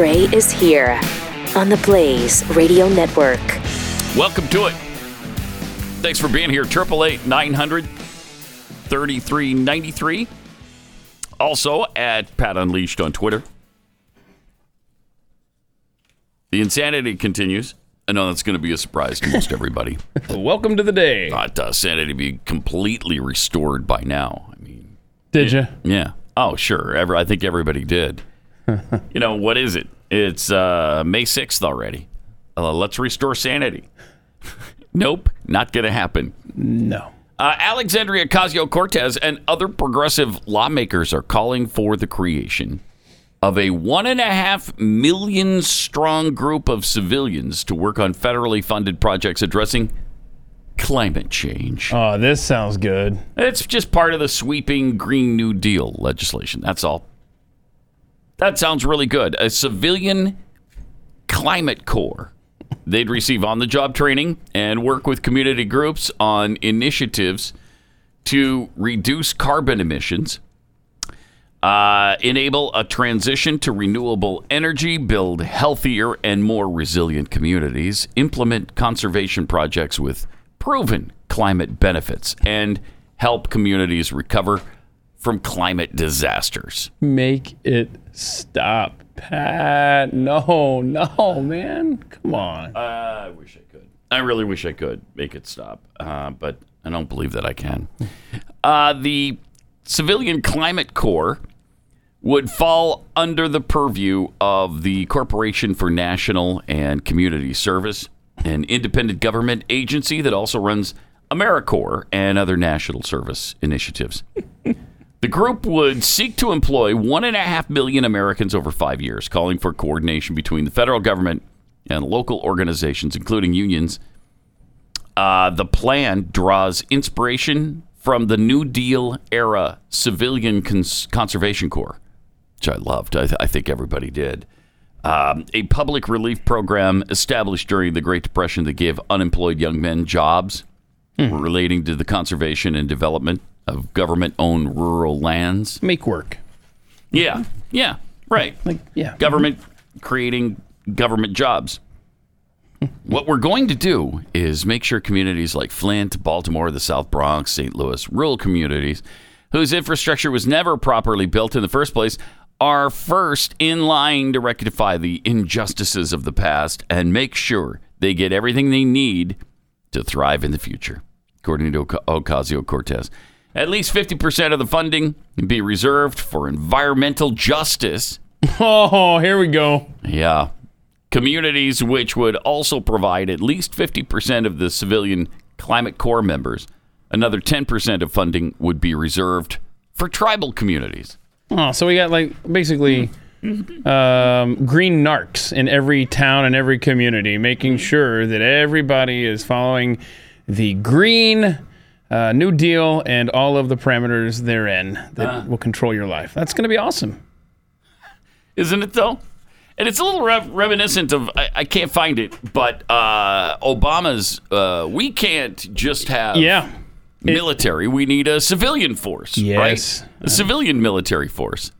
Gray is here on the Blaze Radio Network. Welcome to it. Thanks for being here. Triple eight nine hundred thirty three ninety three. Also at Pat Unleashed on Twitter. The insanity continues. I know that's going to be a surprise to most everybody. Welcome to the day. Thought uh, sanity be completely restored by now. I mean, Did you? yeah. Oh, sure. Ever, I think everybody did. you know what is it? It's uh, May sixth already. Uh, let's restore sanity. nope, not going to happen. No. Uh, Alexandria Ocasio Cortez and other progressive lawmakers are calling for the creation of a one and a half million strong group of civilians to work on federally funded projects addressing climate change. Oh, this sounds good. It's just part of the sweeping Green New Deal legislation. That's all. That sounds really good. A civilian climate corps. They'd receive on the job training and work with community groups on initiatives to reduce carbon emissions, uh, enable a transition to renewable energy, build healthier and more resilient communities, implement conservation projects with proven climate benefits, and help communities recover from climate disasters. Make it stop, Pat. No, no, man. Come on. I wish I could. I really wish I could make it stop, uh, but I don't believe that I can. Uh, the Civilian Climate Corps would fall under the purview of the Corporation for National and Community Service, an independent government agency that also runs AmeriCorps and other national service initiatives. The group would seek to employ one and a half million Americans over five years, calling for coordination between the federal government and local organizations, including unions. Uh, the plan draws inspiration from the New Deal era Civilian Cons- Conservation Corps, which I loved. I, th- I think everybody did. Um, a public relief program established during the Great Depression that gave unemployed young men jobs relating to the conservation and development of government owned rural lands. Make work. Yeah, yeah, right. Like, yeah. Government creating government jobs. What we're going to do is make sure communities like Flint, Baltimore, the South Bronx, St. Louis, rural communities whose infrastructure was never properly built in the first place are first in line to rectify the injustices of the past and make sure they get everything they need to thrive in the future, according to Ocasio Cortez. At least 50% of the funding be reserved for environmental justice. Oh, here we go. Yeah. Communities which would also provide at least 50% of the civilian climate corps members. Another 10% of funding would be reserved for tribal communities. Oh, so we got like basically um, green narcs in every town and every community, making sure that everybody is following the green uh, New Deal and all of the parameters therein that will control your life. That's going to be awesome. Isn't it though? And it's a little rev- reminiscent of, I, I can't find it, but uh, Obama's, uh, we can't just have Yeah. military. we need a civilian force, Yes. right? A civilian military force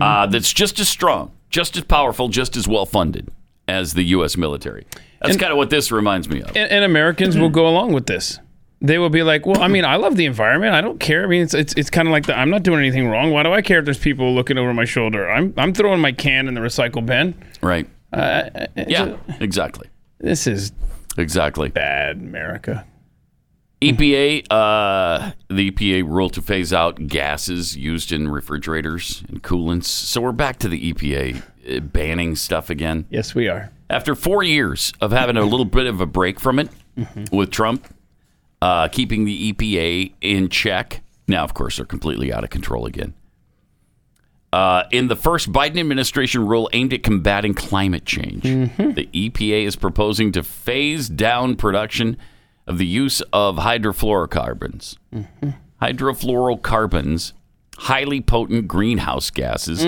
uh, that's just as strong, just as powerful, just as well funded as the U.S. military. That's kind of what this reminds me of. and, and Americans will go along with this. They will be like, "Well, I mean, I love the environment. I don't care. I mean, it's it's, it's kind of like the I'm not doing anything wrong. Why do I care if there's people looking over my shoulder? I'm I'm throwing my can in the recycle bin. right. Uh, Yeah, exactly. This is Exactly. bad, America. EPA, uh, the EPA ruled to phase out gases used in refrigerators and coolants. So we're back to the EPA uh, banning stuff again. Yes, we are. After four years of having a little bit of a break from it with Trump, uh, keeping the EPA in check. Now, of course, they're completely out of control again. Uh, in the first Biden administration rule aimed at combating climate change, the EPA is proposing to phase down production of the use of hydrofluorocarbons. Hydrofluorocarbons, highly potent greenhouse gases,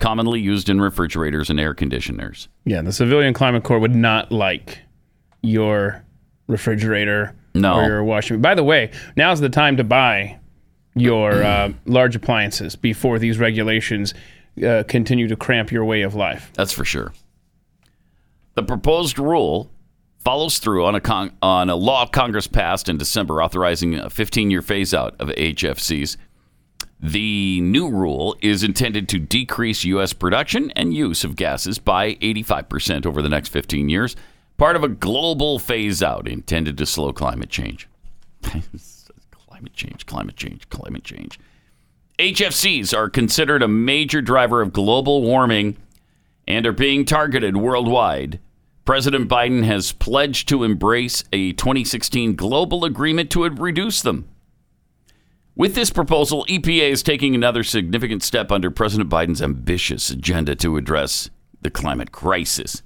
commonly used in refrigerators and air conditioners. Yeah, the Civilian Climate Corps would not like your refrigerator No. or your washing. By the way, now's the time to buy your uh, large appliances before these regulations uh, continue to cramp your way of life. That's for sure. The proposed rule follows through on a con- on a law Congress passed in December authorizing a 15-year phase out of HFCs. The new rule is intended to decrease U.S. production and use of gases by 85% over the next 15 years, part of a global phase out intended to slow climate change. climate change, climate change, climate change. HFCs are considered a major driver of global warming and are being targeted worldwide. President Biden has pledged to embrace a 2016 global agreement to reduce them. With this proposal, EPA is taking another significant step under President Biden's ambitious agenda to address the climate crisis.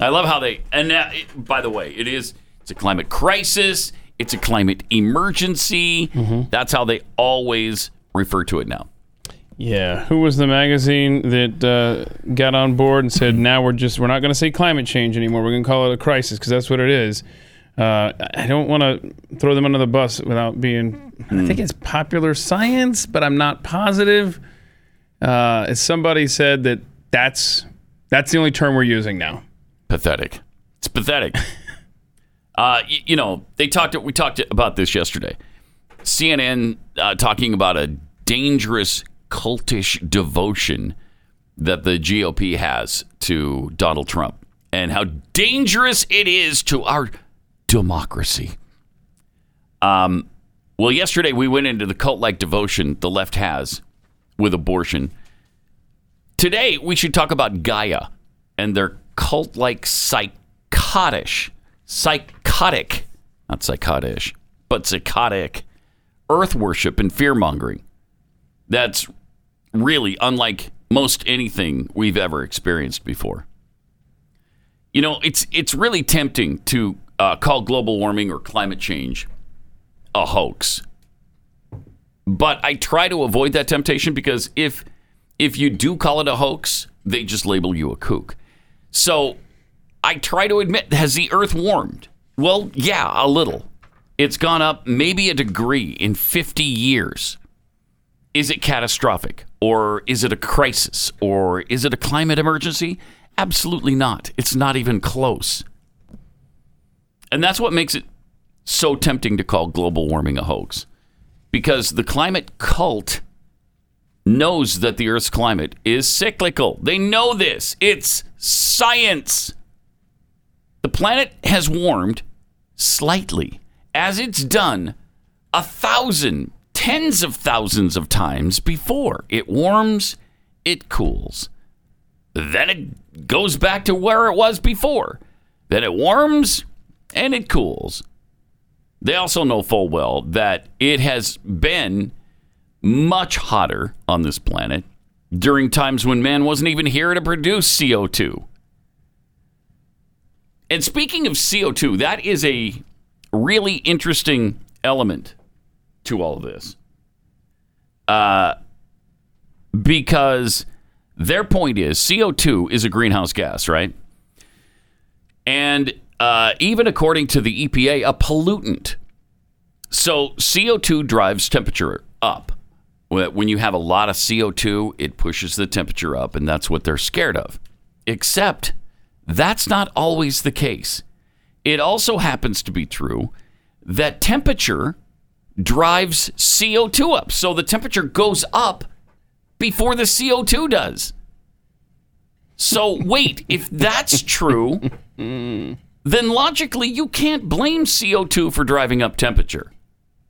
I love how they, and it, by the way, it is, it's a climate crisis, it's a climate emergency. That's how they always refer to it now. Yeah, who was the magazine that uh, got on board and said, "Now we're just we're not going to say climate change anymore. We're going to call it a crisis because that's what it is." Uh, I don't want to throw them under the bus without being. I think it's popular science, but I'm not positive. Uh, somebody said that that's that's the only term we're using now. Pathetic. It's pathetic. uh, y- you know, they talked. We talked about this yesterday. CNN uh, talking about a dangerous cultish devotion that the GOP has to Donald Trump and how dangerous it is to our democracy. Um, well, yesterday we went into the cult-like devotion the left has with abortion. Today we should talk about Gaia and their cult-like psychotic, psychotic, not psychotic, but psychotic earth worship and fear mongering. That's really unlike most anything we've ever experienced before. You know, it's it's really tempting to uh, call global warming or climate change a hoax, but I try to avoid that temptation because if if you do call it a hoax, they just label you a kook. So I try to admit, has the Earth warmed? Well, yeah, a little. It's gone up maybe a degree in 50 years. Is it catastrophic? Or is it a crisis? Or is it a climate emergency? Absolutely not. It's not even close. And that's what makes it so tempting to call global warming a hoax. Because the climate cult knows that the Earth's climate is cyclical. They know this. It's science. The planet has warmed slightly, as it's done a thousand, tens of thousands of times before. It warms, it cools. Then it goes back to where it was before. Then it warms and it cools. They also know full well that it has been much hotter on this planet during times when man wasn't even here to produce CO2. And speaking of CO2, that is a really interesting element to all of this. Uh, because their point is CO2 is a greenhouse gas, right? And uh, even according to the EPA, a pollutant. So CO2 drives temperature up. When you have a lot of CO2, it pushes the temperature up, and that's what they're scared of. Except that's not always the case. It also happens to be true that temperature drives CO2 up. So the temperature goes up before the CO2 does. So wait, if that's true, then logically you can't blame CO2 for driving up temperature.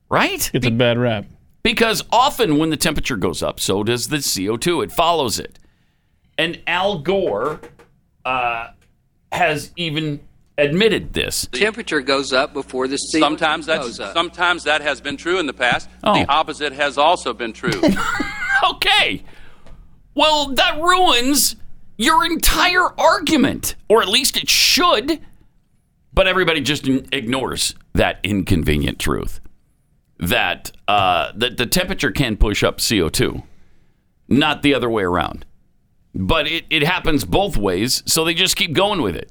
Right? It's a bad rap. Because often when the temperature goes up, so does the CO2. It follows it. And Al Gore uh, has even admitted this. The temperature goes up before the sea Sometimes that's goes up. sometimes that has been true in the past. Oh. The opposite has also been true. Okay. Well, that ruins your entire argument, or at least it should. But everybody just ignores that inconvenient truth that uh, that the temperature can push up CO2, not the other way around. But it, it happens both ways, so they just keep going with it.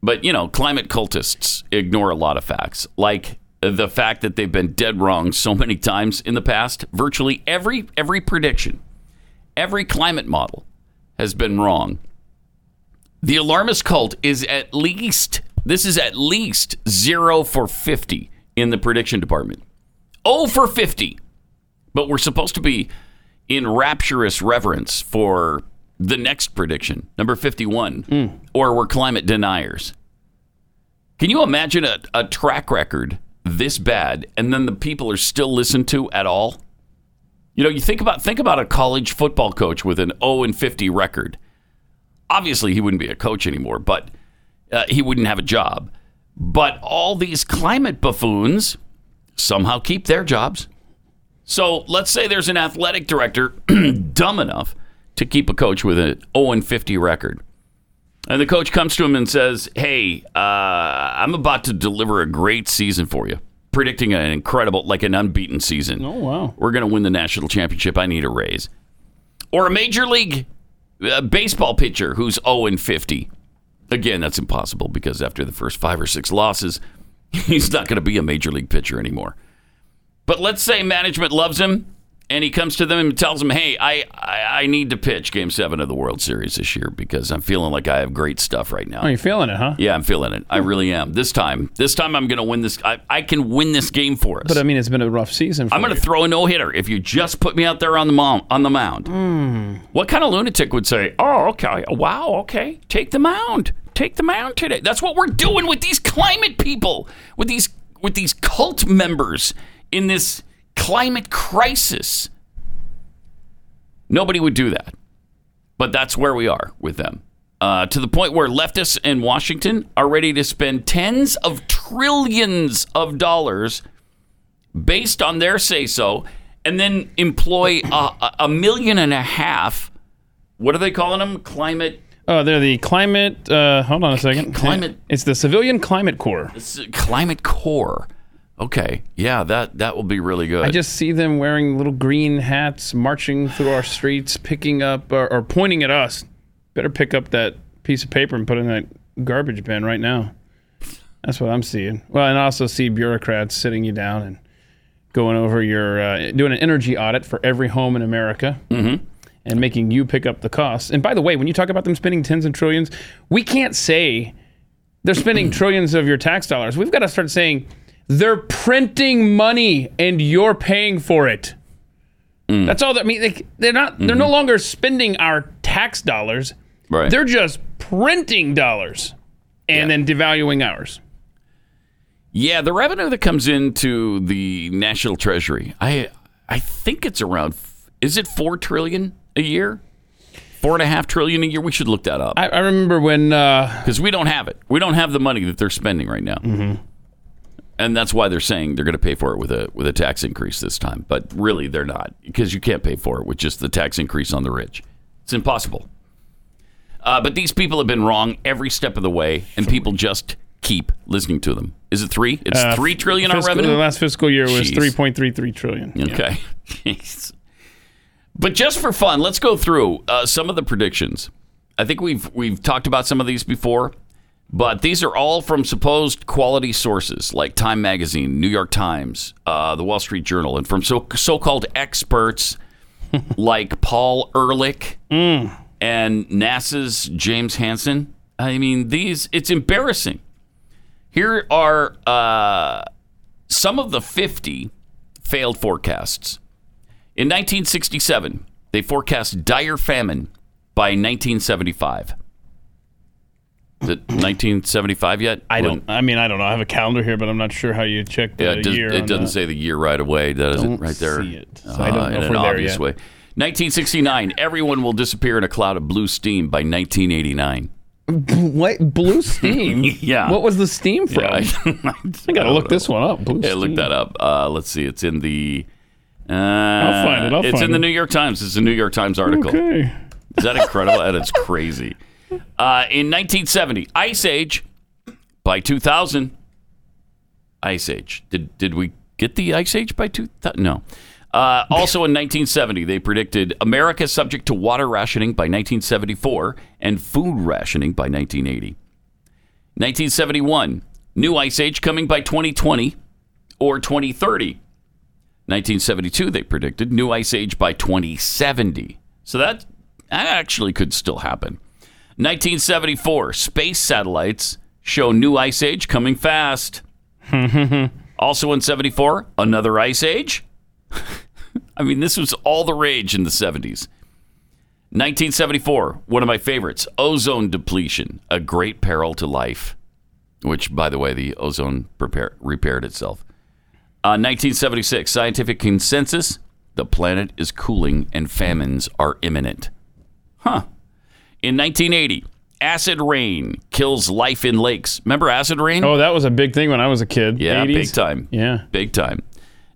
But, you know, climate cultists ignore a lot of facts, like the fact that they've been dead wrong so many times in the past. Virtually every every prediction, Every climate model has been wrong. The alarmist cult is at least, this is at least zero for 50 in the prediction department. Oh for 50. But we're supposed to be in rapturous reverence for the next prediction, number 51, or we're climate deniers. Can you imagine a, a track record this bad and then the people are still listened to at all? You know, you think about think about a college football coach with an 0 and 50 record. Obviously, he wouldn't be a coach anymore, but uh, he wouldn't have a job. But all these climate buffoons somehow keep their jobs. So let's say there's an athletic director dumb enough to keep a coach with an 0 and 50 record. And the coach comes to him and says, Hey, uh, I'm about to deliver a great season for you, predicting an incredible, like an unbeaten season. Oh wow. We're going to win the national championship. I need a raise. Or a major league uh, baseball pitcher who's 0 and 50. Again, that's impossible because after the first five or six losses, he's not going to be a major league pitcher anymore. But let's say management loves him and he comes to them and tells them, "Hey, I, I I need to pitch Game Seven of the World Series this year because I'm feeling like I have great stuff right now." Oh, you feeling it, huh? Yeah, I'm feeling it. I really am. This time, this time I'm going to win this. I, I can win this game for us. But I mean, it's been a rough season. For I'm going to throw a no hitter if you just put me out there on the mound. On the mound. Hmm. What kind of lunatic would say, "Oh, okay, wow, okay, take the mound, take the mound today"? That's what we're doing with these climate people, with these with these cult members in this climate crisis. Nobody would do that, but that's where we are with them. Uh, to the point where leftists in Washington are ready to spend tens of trillions of dollars based on their say so, and then employ a, a- million and a half. What are they calling them? Climate Oh, they're the climate. Uh, hold on a second. Climate- It's the Civilian Climate Corps. climate corps. Okay, yeah, that that will be really good. I just see them wearing little green hats, marching through our streets, picking up or, or pointing at us. Better pick up that piece of paper and put it in that garbage bin right now. That's what I'm seeing. Well, and I also see bureaucrats sitting you down and going over your uh, doing an energy audit for every home in America. And making you pick up the costs. And by the way, when you talk about them spending tens of trillions, we can't say they're spending trillions of your tax dollars. We've got to start saying they're printing money and you're paying for it. That's all that I mean. They, they're not. They're no longer spending our tax dollars. right. They're just printing dollars and Yeah. then devaluing ours. Yeah, the revenue that comes into the national treasury, I I think it's around. Is it four trillion a year? Four and a half trillion a year. We should look that up I, I remember when. Uh, because we don't have it. We don't have the money that they're spending right now, mm-hmm. And that's why they're saying they're going to pay for it with a with a tax increase this time. But really, they're not because you can't pay for it with just the tax increase on the rich. It's impossible. Uh, but these people have been wrong every step of the way, and people just keep listening to them. Is it three? It's uh, three trillion our fiscal- revenue. The last fiscal year was 3.33 trillion. Okay. Jeez. But just for fun, let's go through uh, some of the predictions. I think we've we've talked about some of these before, but these are all from supposed quality sources like Time Magazine, New York Times, uh, the Wall Street Journal, and from so so-called experts like Paul Ehrlich and NASA's James Hansen. I mean, these it's embarrassing. Here are uh, some of the 50 failed forecasts. In 1967, they forecast dire famine by 1975. Is it 1975 yet? I don't. I mean, I don't know. I have a calendar here, but I'm not sure how you check the Yeah, it, does, year. It doesn't that. say the year right away, does it? Don't Right there. see it. So I don't Uh, know in if an we're there obvious yet. way. 1969, everyone will disappear in a cloud of blue steam by 1989. What blue steam? Yeah. What was the steam from? Yeah, I, I, gotta look this one up. Blue Yeah, look that up. Uh, let's see. It's in the. Uh, I'll find it, I'll it's find in the. New York Times. It's a New York Times article. Okay. Is that incredible? that is crazy. Uh, in 1970, Ice Age. By 2000, Ice Age. Did did we get the Ice Age by 2000? No. Uh, also in 1970, they predicted America subject to water rationing by 1974 and food rationing by 1980. 1971, new Ice Age coming by 2020 or 2030. 1972, they predicted new Ice Age by 2070. So that, that actually could still happen. 1974, space satellites show new ice age coming fast. also in 74, another ice age. I mean, this was all the rage in the 70s. 1974, one of my favorites, ozone depletion, a great peril to life, which, by the way, the ozone prepare, repaired itself. Uh, 1976, scientific consensus the planet is cooling and famines are imminent. Huh. In 1980, acid rain kills life in lakes. Remember acid rain? Oh, that was a big thing when I was a kid. yeah, 80s. big time. Yeah. Big time.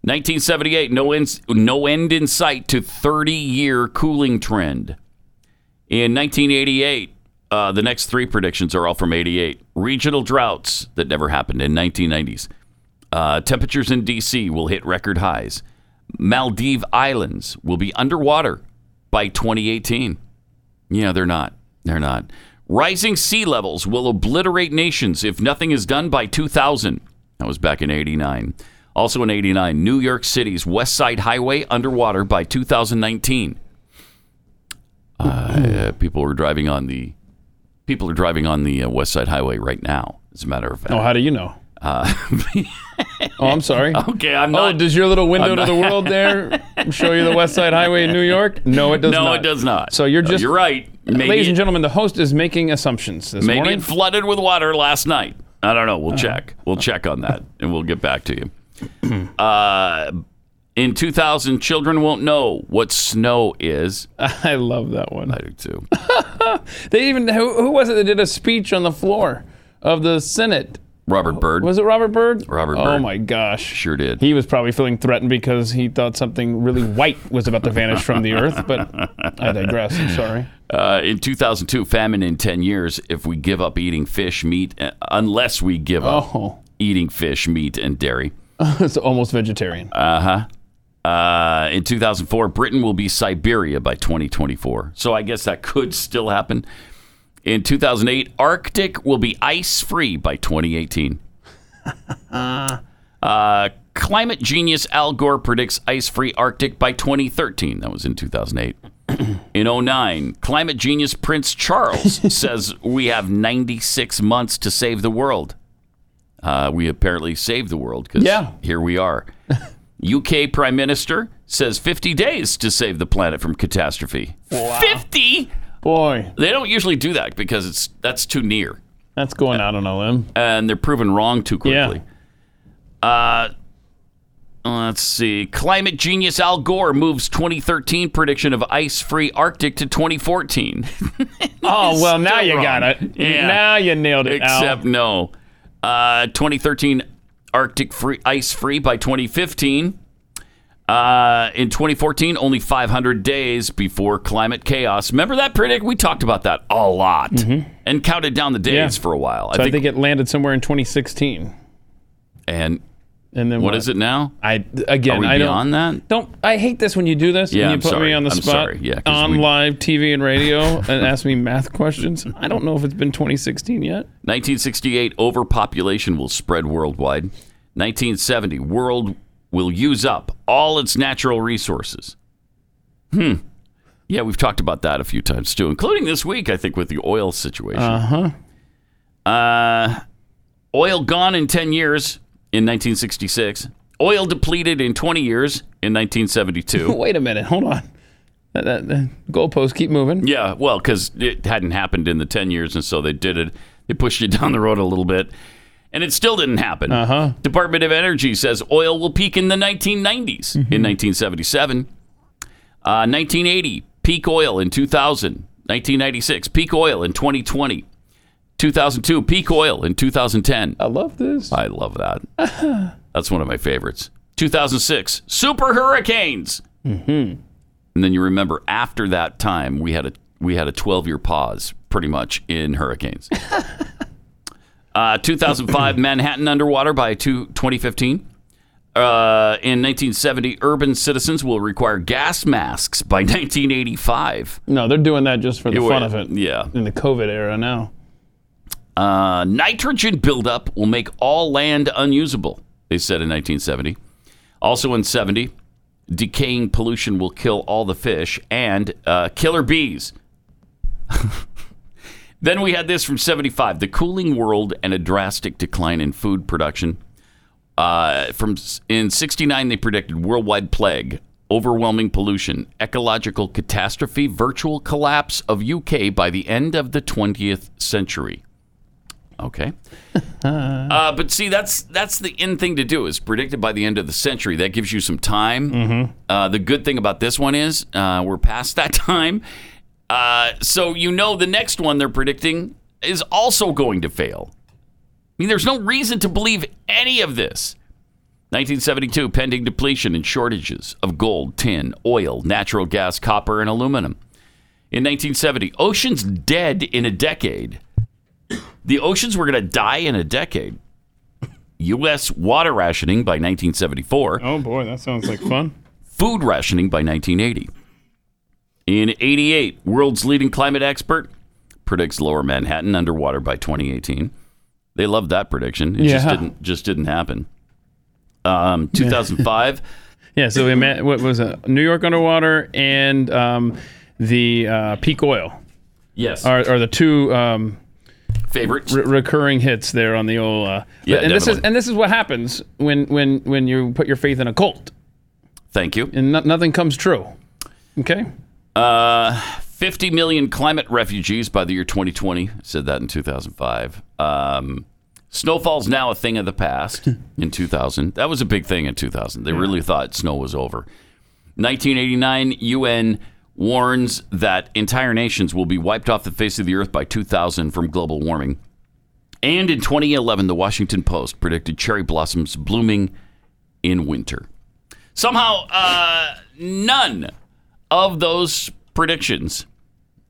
1978, no end, no end in sight to 30 year cooling trend. In 1988, uh, the next three predictions are all from 88. Regional droughts that never happened in 1990s. Uh, temperatures in D.C. will hit record highs. Maldive Islands will be underwater by 2018. Yeah, they're not. They're not. Rising sea levels will obliterate nations if nothing is done by 2000. That was back in 89. Also in 89, New York City's West Side Highway underwater by 2019. Uh, people are driving on the people are driving on the uh, West Side Highway right now. As a matter of fact. Oh, how do you know? Uh, Oh, I'm sorry. okay, I'm not. Oh, does your little window to the world there show you the West Side Highway in New York? No, it does not. no, not. it does not. So you're No, just you're right. Maybe Ladies and it- gentlemen, the host is making assumptions this Maybe morning. it flooded with water last night. I don't know. Uh-huh. We'll check. We'll check on that, and we'll get back to you. Uh, in 2000, children won't know what snow is. I love that one. I do too. They even who, who was it that did a speech on the floor of the Senate? Robert Byrd Was it Robert Byrd? Robert Byrd. Oh my gosh. sure did. He was probably feeling threatened because he thought something really white was about to vanish from the earth, but I digress. I'm sorry. Uh, in 2002, famine in 10 years if we give up eating fish, meat, uh, unless we give up Oh, eating fish, meat, and dairy. it's almost vegetarian. Uh, huh. in 2004, Britain will be Siberia by 2024. So I guess that could still happen. In 2008, Arctic will be ice free by 2018. uh, climate genius Al Gore predicts ice free Arctic by 2013. That was in 2008. In 09, climate genius Prince Charles says we have 96 months to save the world. Uh, we apparently saved the world because Yeah. here we are. UK Prime Minister says 50 days to save the planet from catastrophe. Wow. 50? Boy, They don't usually do that because it's that's too near, that's going out on a limb. and they're proven wrong too Yeah. quickly. Uh, let's see. Climate genius Al Gore moves 2013 prediction of ice-free Arctic to 2014. Oh well, now you wrong. got it. Yeah. Now you nailed it. Al. Except no. Uh, 2013 Arctic free ice free by 2015. Uh, in 2014, only 500 days before climate chaos. Remember that predict? We talked about that a lot and counted down the days Yeah. for a while. So I think it landed somewhere in 2016. and And then what is it now? I again, Are we I don't. beyond that? Don't I hate this when you do this? Yeah, when you I'm put sorry. me on the I'm spot sorry. Yeah, on we- live TV and radio and ask me math questions. I don't know if it's been 2016 yet. 1968, overpopulation will spread worldwide. 1970, world will use up all its natural resources. Hmm. Yeah, we've talked about that a few times too, including this week, I think, with the oil situation. Uh-huh. Uh Oil gone in 10 years in 1966. Oil depleted in 20 years in 1972. Wait a minute, hold on. That, that, that goalposts keep moving. Yeah, well, because it hadn't happened in the 10 years, and so they did it. They pushed it down the road a little bit, and it still didn't happen. Uh-huh. Department of Energy says oil will peak in the 1990s in 1977. Uh, 1980, peak oil in 2000. 1996, peak oil in 2020. 2002, peak oil in 2010. I love this. I love that. That's one of my favorites. 2006, super hurricanes. Mm-hmm. And then you remember after that time we had a we had a 12 year pause pretty much in hurricanes. uh, 2005, Manhattan underwater by two, 2015. Uh, in 1970, urban citizens will require gas masks by 1985. No, they're doing that just for the fun of it. yeah. In the COVID era now. Uh, nitrogen buildup will make all land unusable, they said in 1970. Also in 70, decaying pollution will kill all the fish, and uh, killer bees. then we had this from 75 the cooling world and a drastic decline in food production. Uh, from in 69 they predicted worldwide plague overwhelming pollution ecological catastrophe virtual collapse of uk by the end of the 20th century. Okay. Uh, but see that's that's the end thing to do is predicted by the end of the century. That gives you some time. Uh, the good thing about this one is uh, we're past that time uh, so you know the next one they're predicting is also going to fail I mean, there's no reason to believe any of this. 1972, pending depletion and shortages of gold, tin, oil, natural gas, copper, and aluminum. In 1970, oceans dead in a decade. The oceans were going to die in a decade. U.S. water rationing by 1974 Oh boy, that sounds like fun. food rationing by 1980. In 88, world's leading climate expert predicts lower Manhattan underwater by 2018. They loved that prediction. It just Yeah. didn't just didn't happen. Um, 2005, Yeah, so we met, what was it? New York underwater and um, the uh, peak oil yes, are, are the two um, favorites. re- recurring hits there on the old. Uh, Yeah, and this is and this is what happens when when when you put your faith in a cult Thank you. and no, nothing comes true. Okay. Uh, 50 million climate refugees by the year 2020. Said that in 2005. Um, snowfall's now a thing of the past in 2000. That was a big thing in 2000. They really thought snow was over. 1989, UN warns that entire nations will be wiped off the face of the earth by 2000 from global warming. And in 2011, the Washington Post predicted cherry blossoms blooming in winter. Somehow, uh, none of those predictions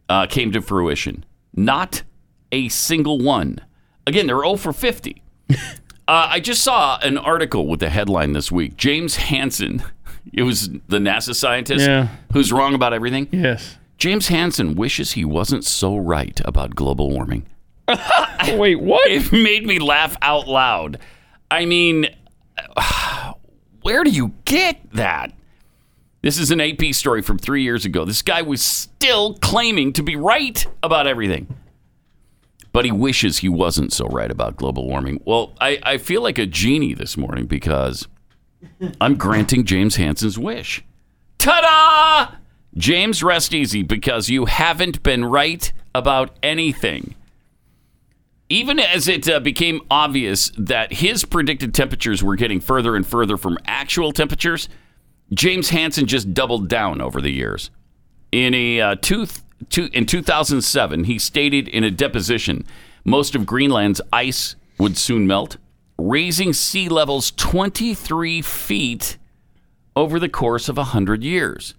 uh, came to fruition. Not a single one. Again, they're 0 for 50. uh, I just saw an article with the headline this week James Hansen, it was the NASA scientist Yeah. who's wrong about everything. Yes. James Hansen wishes he wasn't so right about global warming. Wait, what? It made me laugh out loud. I mean, where do you get that? This is an AP story from three years ago. This guy was still claiming to be right about everything. But he wishes he wasn't so right about global warming. Well, I, I feel like a genie this morning because I'm granting James Hansen's wish. Ta da! James, rest easy because you haven't been right about anything even as it uh, became obvious that his predicted temperatures were getting further and further from actual temperatures, James Hansen just doubled down over the years. In a uh, two, two, in 2007, he stated in a deposition most of Greenland's ice would soon melt, raising sea levels 23 feet over the course of 100 years.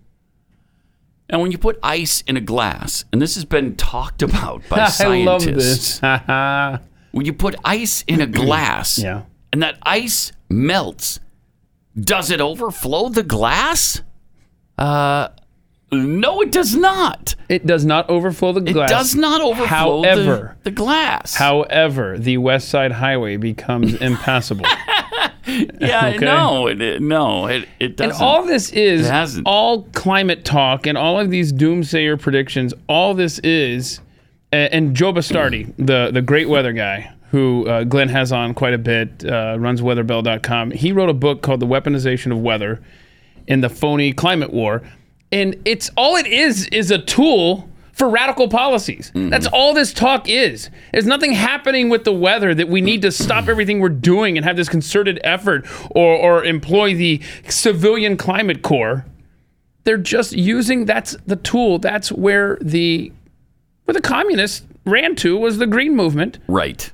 And when you put ice in a glass, and this has been talked about by scientists, I love this. when you put ice in a glass yeah. and that ice melts, does it overflow the glass? Uh, no, it does not. It does not overflow the glass. It does not overflow However, the, the glass. however, the West Side Highway becomes impassable. yeah, okay. no, it, no, it, it doesn't. And all this is all climate talk and all of these doomsayer predictions. All this is, and Joe Bastardi, the the great weather guy who uh, Glenn has on quite a bit, uh, runs weatherbell.com. He wrote a book called The Weaponization of Weather in the Phony Climate War, and it's all it is is a tool for radical policies. That's all this talk is. There's nothing happening with the weather that we need to stop everything we're doing and have this concerted effort or, or employ the civilian climate corps. They're just using that's the tool. That's where the where the communists ran to was the green movement right.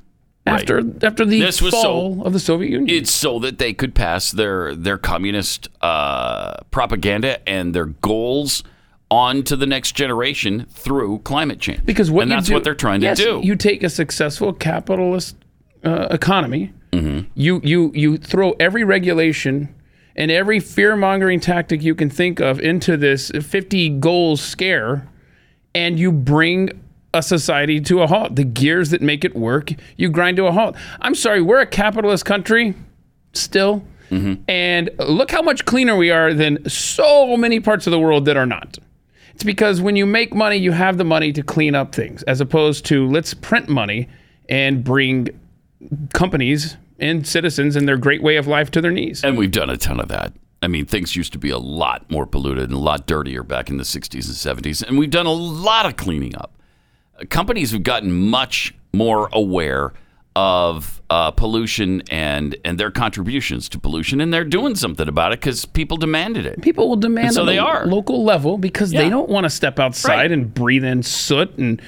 After after the This was so- fall of the Soviet Union. It's so that they could pass their their communist uh, propaganda and their goals on to the next generation through climate change. Because what and that's do- what they're trying yes, to do. You take a successful capitalist uh, economy, Mm-hmm. you you you throw every regulation and every fear mongering tactic you can think of into this 50 goals scare, and you bring a society to a halt. The gears that make it work, you grind to a halt. I'm sorry, we're a capitalist country still. Mm-hmm. And look how much cleaner we are than so many parts of the world that are not. It's because when you make money, you have the money to clean up things, as opposed to let's print money and bring companies and citizens and their great way of life to their knees. And we've done a ton of that. I mean, things used to be a lot more polluted and a lot dirtier back in the 60s and 70s. And we've done a lot of cleaning up. Companies have gotten much more aware of uh, pollution and, and their contributions to pollution. And they're doing something about it because people demanded it. People will demand And so they the are. local level because Yeah. they don't want to step outside Right. and breathe in soot and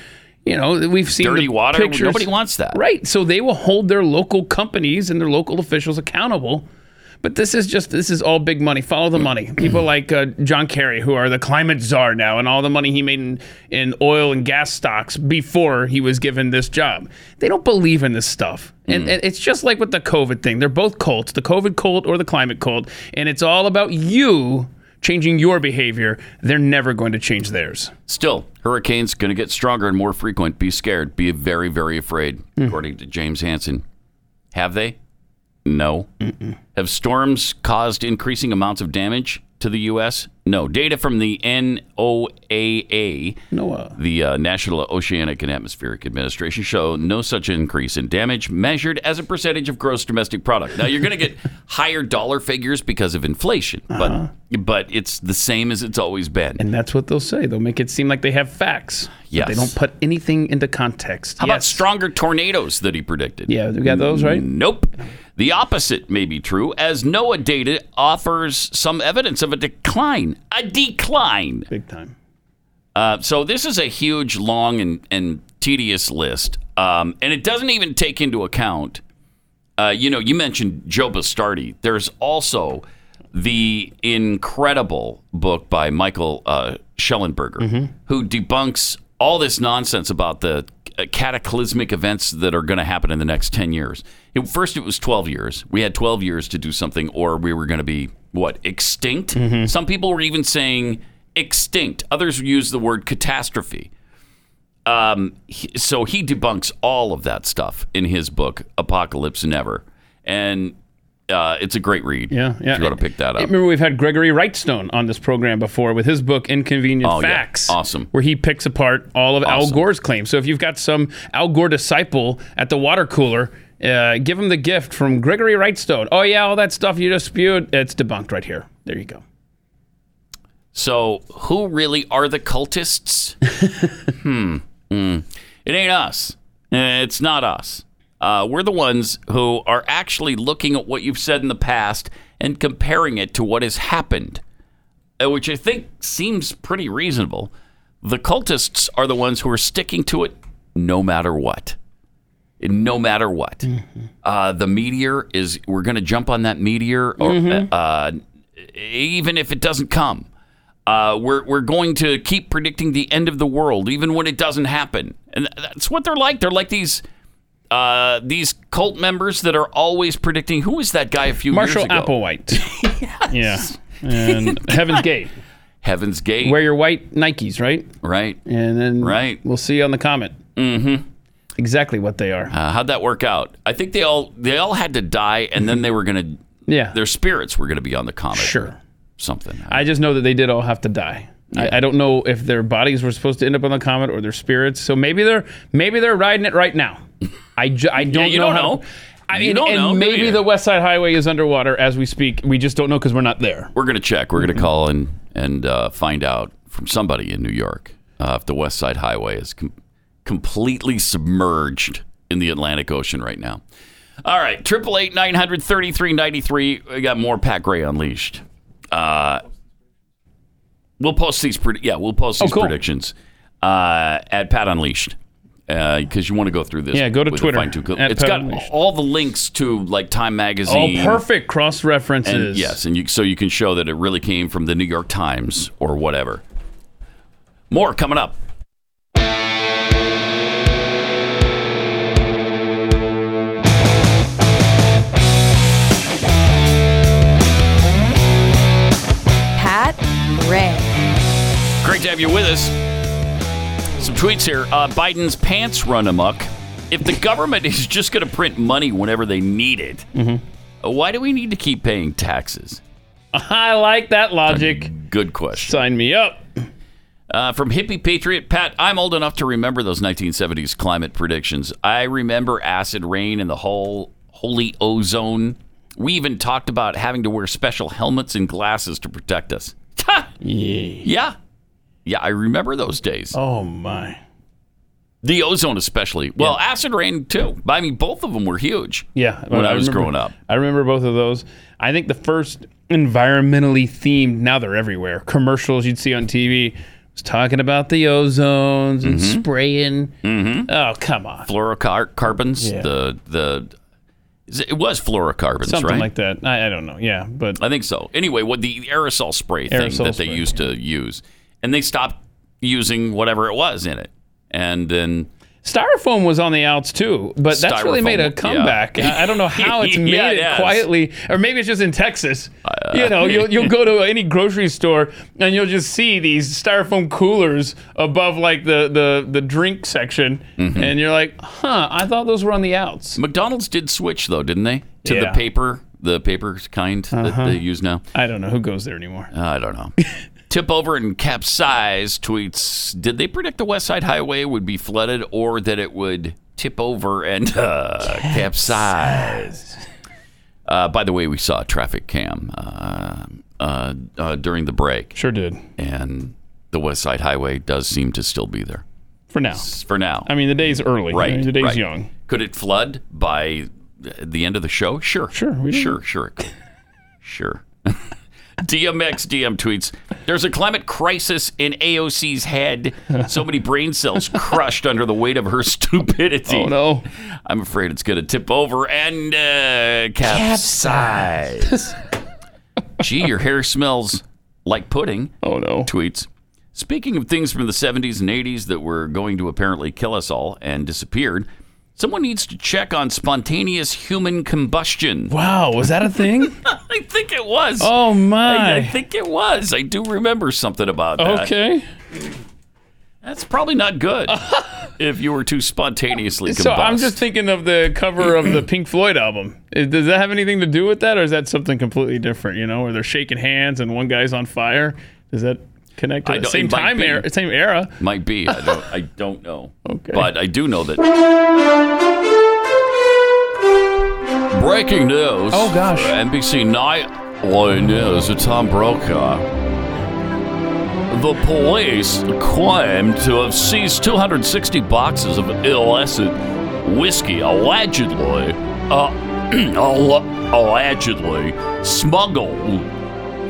you know we've seen Dirty water, pictures. nobody wants that. right so they will hold their local companies and their local officials accountable but this is just this is all big money. Follow the money. People like uh, john kerry who are the climate czar now and all the money he made in, in oil and gas stocks before he was given this job. They don't believe in this stuff. And, and it's just like with the covid thing. They're both cults the covid cult or the climate cult. And it's all about you changing your behavior. They're never going to change theirs. Still, hurricanes going to get stronger and more frequent. Be scared. Be very, very afraid, according to James Hansen. Have they? No. Have storms caused increasing amounts of damage to the U.S.? No. Data from the NOAA, noah the uh, National Oceanic and Atmospheric Administration, show no such increase in damage measured as a percentage of gross domestic product. Now, you're going to get higher dollar figures because of inflation, but but it's the same as it's always been. and that's what they'll say they'll make it seem like they have facts Yes. they don't put anything into context How about stronger tornadoes that he predicted? yeah we got those right Nope. The opposite may be true, as NOAA data offers some evidence of a decline. A decline. big time Uh, so this is a huge, long, and, and tedious list, um, and it doesn't even take into account. Uh, you know, you mentioned Joe Bastardi. There's also the incredible book by Michael uh, Shellenberger, who debunks all this nonsense about the cataclysmic events that are going to happen in the next 10 years. It, first, it was 12 years. We had 12 years to do something, or we were going to be, what, extinct? Some people were even saying extinct. Others used the word catastrophe. Um, he- so he debunks all of that stuff in his book, Apocalypse Never. And uh, it's a great read. Yeah, yeah. If you want to pick that up. Remember, we've had Gregory Wrightstone on this program before with his book Inconvenient Oh, yeah. Facts. Awesome. Where he picks apart all of Al Gore's claims. So if you've got some Al Gore disciple at the water cooler, uh, give him the gift from Gregory Wrightstone. Oh, yeah, all that stuff you just spewed, it's debunked right here. There you go. So, who really are the cultists? hmm. Mm. It ain't us. It's not us. Uh, we're the ones who are actually looking at what you've said in the past and comparing it to what has happened, uh, which I think seems pretty reasonable. The cultists are the ones who are sticking to it no matter what. No matter what. Uh, the meteor is, we're going to jump on that meteor, or, uh, even if it doesn't come. Uh, we're, we're going to keep predicting the end of the world, even when it doesn't happen. And that's what they're like. They're like these uh, these cult members that are always predicting. Who was that guy a few Marshall years ago? Marshall Applewhite. Yeah. And Heaven's Gate. Heaven's Gate. Wear your white Nikes, right? right. And then Right. we'll see you on the comment. Mm-hmm. Exactly what they are. Uh, how'd that work out? I think they all they all had to die, and then they were gonna yeah. their spirits were gonna be on the comet. Sure. Something. I just know that they did all have to die. I, I don't know if their bodies were supposed to end up on the comet or their spirits. So maybe they're maybe they're riding it right now. I, ju- I don't you know. don't how- know. I You mean, and know, maybe you? the West Side Highway is underwater as we speak. We just don't know because we're not there. We're gonna check. We're Mm-hmm. gonna call and and uh, find out from somebody in New York uh, if the West Side Highway is com- completely submerged in the Atlantic Ocean right now. All right, triple eight nine hundred thirty three ninety three. We got more Pat Gray unleashed. Uh, we'll post these. Pred- yeah, we'll post these Oh, cool. predictions uh, at Pat Unleashed Uh, because you want to go through this. Yeah, go to with Twitter, fine-tooth comb. at It's Pat got Unleashed. all the links to like Time Oh, Magazine. perfect cross references. And yes, and you, so you can show that it really came from the New York Times or whatever. More coming up. Pat Gray. Great to have you with us. Some tweets here. Uh, Biden's pants run amok. If the government is just going to print money whenever they need it, Why do we need to keep paying taxes? I like that logic. Good question. Sign me up. Uh, from Hippie Patriot, Pat, I'm old enough to remember those 1970s climate predictions. I remember acid rain and the whole holy ozone. We even talked about having to wear special helmets and glasses to protect us. yeah. Yeah, I remember those days. Oh my. The ozone, especially. Well, acid rain, too. I mean, both of them were huge. Yeah, When I was remember- growing up. I remember both of those. I think the first environmentally themed. Now they're everywhere. Commercials you'd see on TV was talking about the ozones and Mm-hmm. spraying. Oh come on, Fluorocarbons, Yeah. the, the, it was fluorocarbons, right? something right? like that. I, I don't know. Yeah, but I think so. Anyway, what the aerosol spray thing Aerosol that they spray, used to use, and they stopped using whatever it was in it, and then styrofoam was on the outs too. But that's really made a comeback. I, I don't know how it's made Yeah, it it quietly, or maybe it's just in Texas. you know, you'll, you'll go to any grocery store and you'll just see these styrofoam coolers above like the the the drink section, Mm-hmm. and you're like, huh? I thought those were on the outs. McDonald's did switch though, didn't they, to the Yeah. Uh-huh. paper, the paper kind that they use now. I don't know who goes there anymore. I don't know. Tip over and capsize tweets. Did they predict the West Side Highway would be flooded or that it would tip over and uh, capsize? Uh, by the way, we saw a traffic cam uh, uh, uh, during the break, Sure did. and the West Side Highway does seem to still be there For now. for now. I mean, the day's early. right. I mean, the day's right. young. Could it flood by the end of the show? Sure. Sure, Sure, sure. it could. Sure. DMX DM tweets There's a climate crisis in AOC's head. So many brain cells crushed under the weight of her stupidity. Oh no. I'm afraid it's going to tip over and uh, capsize. Gee, your hair smells like pudding Oh no. tweets. Speaking of things from the 70s and 80s that were going to apparently kill us all and disappeared, someone needs to check on spontaneous human combustion. Wow, was that a thing? I think it was. Oh I, I think it was. I do remember something about that. Okay. That's probably not good if you were too spontaneously combust. So I'm just thinking of the cover of the Pink Floyd album. Does that have anything to do with that, or is that something completely different? You know, where they're shaking hands and one guy's on fire. Does that connect to I the don't- same time era? Same era. Might be. I don't, I don't know. Okay. But I do know that. Breaking news. Oh, gosh. NBC Nightly News Tom Brokaw. The police claim to have seized 260 boxes of illicit whiskey, allegedly, uh, allegedly smuggled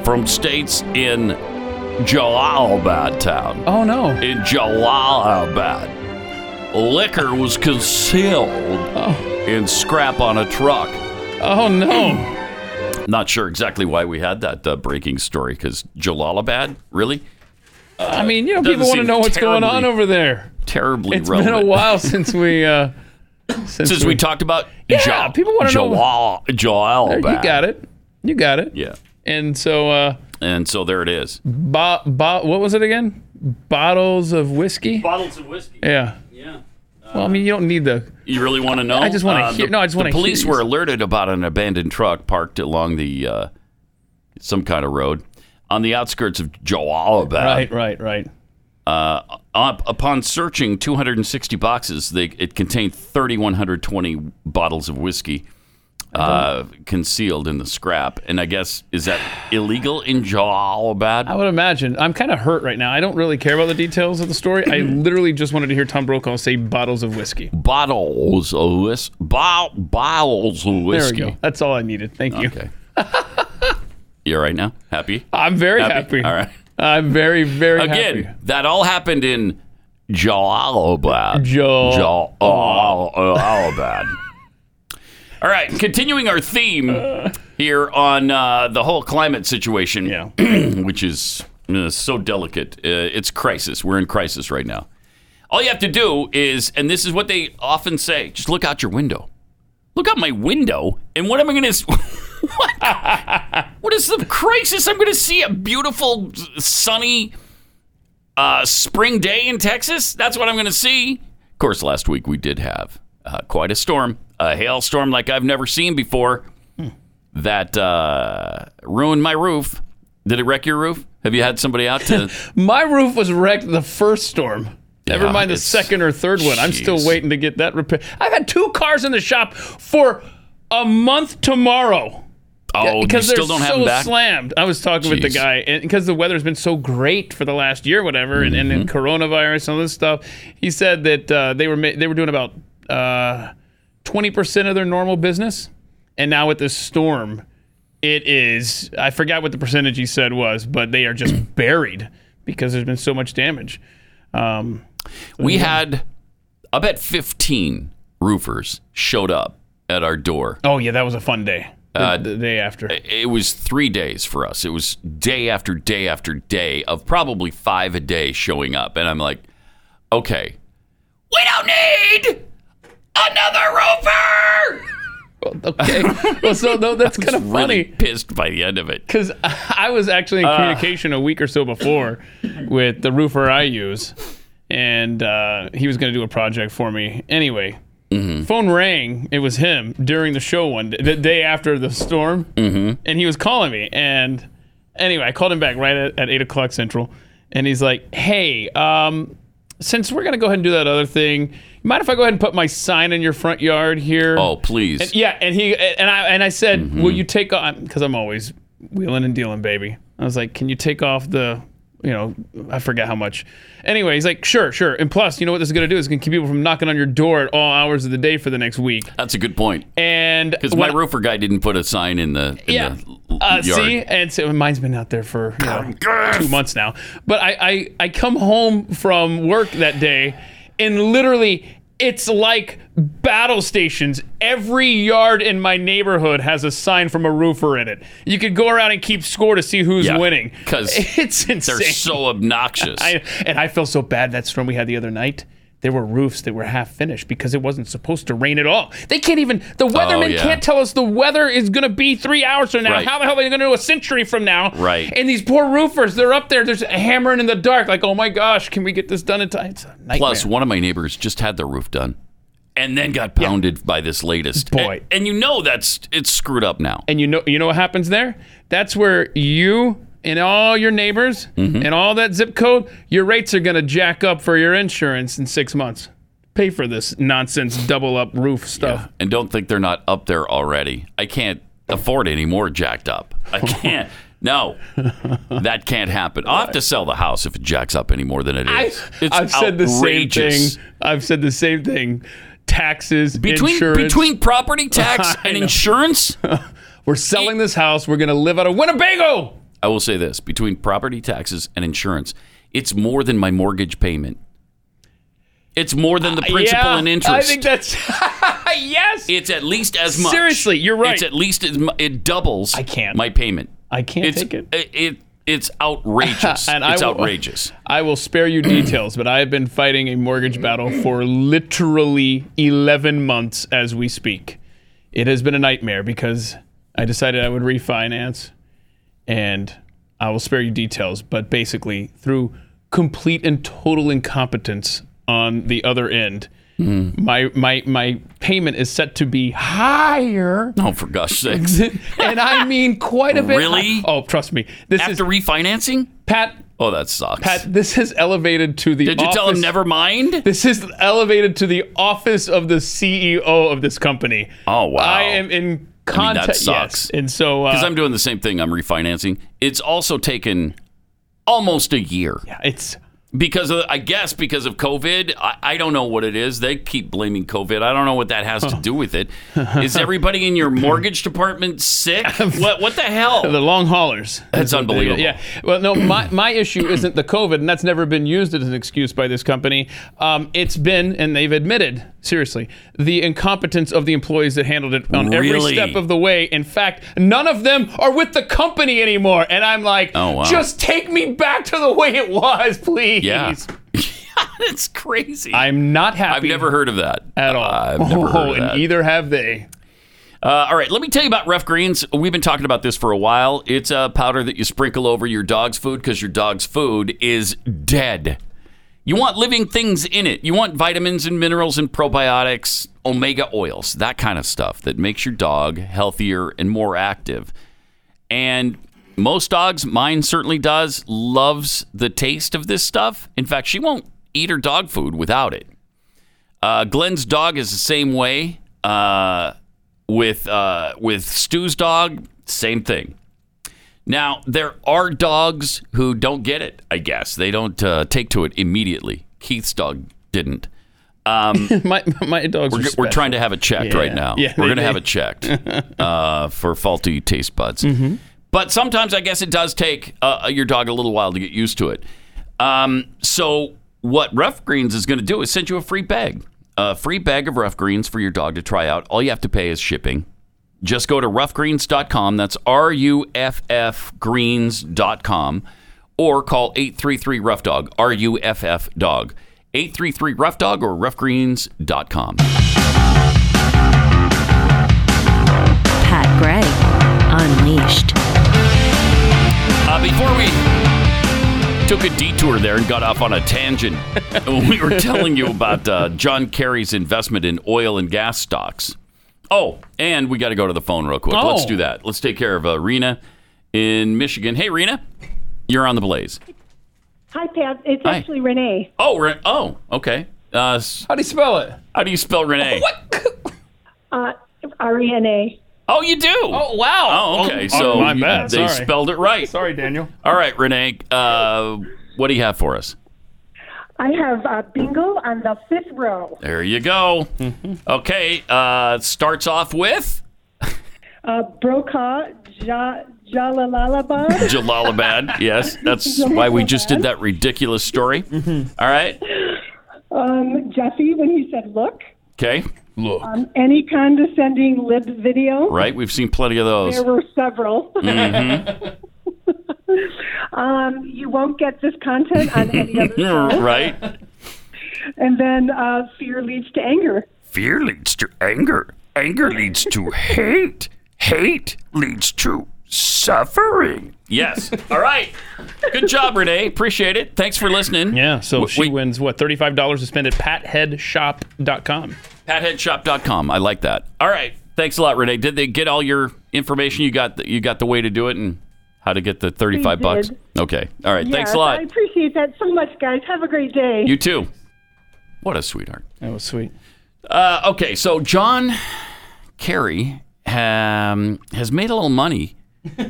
from states in Jalalabad town Oh no. in Jalalabad. Liquor was concealed in scrap on a truck. Oh no. Not sure exactly why we had that uh, breaking story because Jalalabad, really? I mean, you know, people want to know what's going on over there. Terribly It's relevant. been a while since we. uh Since, Since we talked about Yeah, Ja- people wanna know- Jalal- Jalalabad. You got it. You got it. Yeah. And so, uh, And so there it is. bo- bo- what was it again? Bottles of whiskey. Bottles of whiskey. Yeah. Yeah. Well, I mean, you don't need the. You really want to know? Uh, I just wanna hear- the- no, I just wanna The police hear were alerted about an abandoned truck parked along the uh, some kind of road on the outskirts of Jalalabad. Right, right, right. Uh, up, upon searching 260 boxes, they, it contained 3,120 bottles of whiskey uh, concealed in the scrap. And I guess is that illegal in Jalalabad? I would imagine. I'm kind of hurt right now. I don't really care about the details of the story. I literally just wanted to hear Tom Brokaw say bottles of whiskey. bottles of whiskey. Bo- bottles of There whiskey. we go. That's all I needed. Thank you. Okay. you all right now? Happy? I'm very Happy? All right. I'm very, very happy. Again, happy. that all happened in Jalalabad. Jo- Jalalabad. All right, continuing our theme here on uh, the whole climate situation, Yeah. which is uh, so delicate. Uh, it's crisis. We're in crisis right now. All you have to do is, and this is what they often say, just look out your window. Look out my window, and what am I going to? What? what is the crisis? I'm going to see a beautiful, sunny uh, spring day in Texas. That's what I'm going to see. Of course, last week we did have uh, quite a storm, a hailstorm like I've never seen before. that uh, ruined my roof. Did it wreck your roof? Have you had somebody out to? My roof was wrecked the first storm. Never Yeah, mind the second or third one. I'm still waiting to get that repaired. I've had two cars in the shop for a month tomorrow. oh, because they're don't have so them back. slammed. I was talking with the guy, because the weather's been so great for the last year, whatever, and, and then Mm-hmm. coronavirus and all this stuff, he said that uh, they were ma- they were doing about uh, twenty percent of their normal business, and now with this storm, it is I forgot what the percentage he said was, but they are just buried because there's been so much damage. Um, We had, I bet, fifteen roofers showed up at our door. oh yeah, that was a fun day. The, Uh, the day after. It was three days for us. It was day after day after day of probably five a day showing up, and I'm like, okay, we don't need another roofer. Okay, well, so no, that's kind of Really funny. pissed by the end of it. because I was actually in Uh. communication a week or so before with the roofer I use, and uh, he was going to do a project for me. Anyway, Mm-hmm. phone rang. It was him during the show one day, the day after the storm, mm-hmm. and he was calling me. And anyway, I called him back right at, at eight o'clock central, and he's like, "Hey, um, since we're going to go ahead and do that other thing, mind if I go ahead and put my sign in your front yard here?" Oh, please. And- yeah, and he and I and I said, Mm-hmm. "Will you take off?" Because I'm always wheeling and dealing, baby. I was like, "Can you take off the, you know, I forget how much." Anyway, he's like, "Sure, sure." And plus, you know what this is gonna do? It's gonna keep people from knocking on your door at all hours of the day for the next week. That's a good point. And Because my roofer guy didn't put a sign in the, in yeah. the Uh, yard. see, and so mine's been out there for you know, two months now. But I, I I come home from work that day, and literally it's like battle stations. Every yard in my neighborhood has a sign from a roofer in it. You could go around and keep score to see who's Yeah, winning. 'cause it's insane. They're so obnoxious. I, and I feel so bad that storm we had the other night. There were roofs that were half finished because it wasn't supposed to rain at all. They can't even. The oh, weathermen Oh, yeah. can't tell us the weather is going to be three hours from now. Right. How the hell are they going to know a century from now? Right. And these poor roofers, they're up there, they're just hammering in the dark, like, oh my gosh, can we get this done in time? It's a nightmare. Plus, one of my neighbors just had their roof done, and then got pounded by this latest. Boy. and, and you know that's it's screwed up now. and you know, you know what happens there? That's where you and all your neighbors Mm-hmm. and all that zip code, your rates are going to jack up for your insurance in six months. Pay for this nonsense double up roof stuff. And don't think they're not up there already. I can't afford any more jacked up. I can't. No, that can't happen. I'll have to sell the house if it jacks up any more than it I, it's I've said the same thing. I've said the same thing. Taxes, Between insurance. between property tax and insurance, we're selling this house. We're going to live out of Winnebago. I will say this: between property taxes and insurance, it's more than my mortgage payment. It's more than the principal Uh, yeah, and interest. I think that's yes. it's at least as much. Seriously, you're right. It's at least as mu- it doubles. I can't. my payment. I can't it's, take it. it. It's outrageous. And I it's will- outrageous. I will spare you details, but I have been fighting a mortgage battle for literally 11 months as we speak. It has been a nightmare because I decided I would refinance, and I will spare you details, but basically, through complete and total incompetence on the other end, Hmm. my, my, my payment is set to be higher. Oh, for gosh sakes! and I mean quite a bit. Really? Oh, trust me. This is After is refinancing? Pat. Oh, that sucks. Pat, this has elevated to the. Did you tell him never mind? This is elevated to the office of the CEO of this company. Oh, wow. I am in contact. sucks. Yes, and so uh, Because I'm doing the same thing. I'm refinancing. It's also taken almost a year Yeah, it's because of, I guess because of COVID. I, I don't know what it is. They keep blaming COVID. I don't know what that has to do with it. Is everybody in your mortgage department sick? What what the hell? the long haulers. That's unbelievable. Yeah. Well, no, my, my issue isn't the COVID, and that's never been used as an excuse by this company. Um, it's been, and they've admitted, seriously, the incompetence of the employees that handled it on every step of the way. In fact, none of them are with the company anymore. And I'm like, Oh, wow. just take me back to the way it was, please. Yeah. it's crazy. I'm not happy. I've never heard of that at all. I've never heard oh, of that. and either have they. Uh, all right, let me tell you about Ruff Greens. We've been talking about this for a while. It's a powder that you sprinkle over your dog's food because your dog's food is dead. You want living things in it. You want vitamins and minerals and probiotics, omega oils, that kind of stuff that makes your dog healthier and more active. And most dogs, mine certainly does, loves the taste of this stuff. In fact, she won't eat her dog food without it. Uh, Glenn's dog is the same way. Uh, with uh, with Stu's dog, same thing. Now there are dogs who don't get it. I guess they don't uh, take to it immediately. Keith's dog didn't. my my dogs. We're, we're trying to have it checked Yeah. right now. Yeah, we're going to have it checked uh, for faulty taste buds. Mm-hmm. But sometimes I guess it does take uh, your dog a little while to get used to it. Um, so what Ruff Greens is going to do is send you a free bag, a free bag of Ruff Greens for your dog to try out. All you have to pay is shipping. Just go to ruffgreens.com. That's R U F F greens.com or call 833 Ruff Dog, R U F F Dog. 833 Ruff Dog or ruffgreens.com. Pat Gray Unleashed. Uh, before we took a detour there and got off on a tangent, we were telling you about uh, John Kerry's investment in oil and gas stocks. Oh, and we got to go to the phone real quick. Let's Oh. do that. Let's take care of uh, Rena in Michigan. Hey, Rena, you're on the blaze. Hi, Pat. It's Hi. actually Renee. Oh, Re- oh, okay. Uh, How do you spell it? how do you spell Renee? Uh, R E N A. Oh, you do. Oh wow. Oh, okay. so my you- bad. they Sorry. spelled it right. Sorry, Daniel. All right, Renee. Uh, what do you have for us? I have uh, bingo on the fifth row. There you go. Mm-hmm. Okay. Uh, starts off with Uh, Brokaw, ja, Jalalabad, Jalalabad. yes, that's why we just did that ridiculous story. Mm-hmm. All right. um, Jeffy when he said look, Okay. Look. um, any condescending lib video. Right. We've seen plenty of those. There were several. Mm-hmm. um, you won't get this content on any other show. right. And then uh, fear leads to anger. Fear leads to anger. Anger leads to hate. Hate leads to suffering. Yes. All right. Good job, Renee. Appreciate it. Thanks for listening. Yeah. So W- she we- wins what? Thirty-five dollars to spend at patheadshop.com. PatHeadShop.com. I like that. All right. Thanks a lot, Renee. Did they get all your information? You got the, you got the way to do it and how to get the thirty-five bucks. Okay. All right. Thanks a lot. I appreciate that so much, guys. Have a great day. You too. What a sweetheart. That was sweet. Uh, okay, so John Kerry um, has made a little money uh,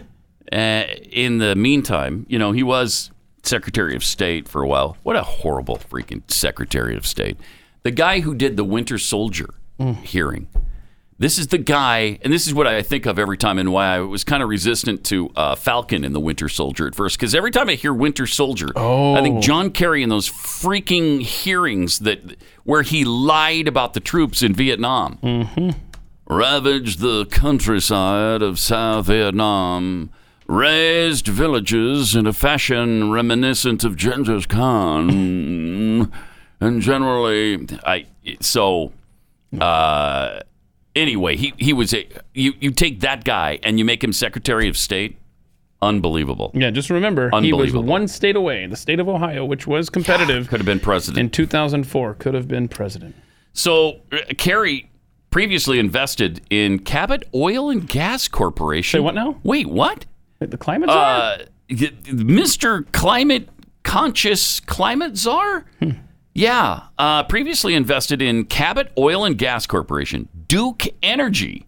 in the meantime. You know, he was Secretary of State for a while. What a horrible freaking Secretary of State. The guy who did the Winter Soldier hearing. This is the guy, and this is what I think of every time, and why I was kind of resistant to uh, Falcon and the Winter Soldier at first. Because every time I hear Winter Soldier, I think John Kerry in those freaking hearings that where he lied about the troops in Vietnam, ravaged the countryside of South Vietnam, razed villages in a fashion reminiscent of Genghis Khan, and generally, I so. Uh, anyway, he he was a you you take that guy and you make him Secretary of State. Unbelievable. Yeah. Just remember, he was one state away, the state of Ohio, which was competitive Could have been president. in 2004. Could have been president. So uh, Kerry previously invested in Cabot Oil and Gas Corporation. Say what now? Wait, what? The climate czar. Uh, Mr. Climate Conscious Climate Czar? Yeah, uh, previously invested in Cabot Oil and Gas Corporation, Duke Energy,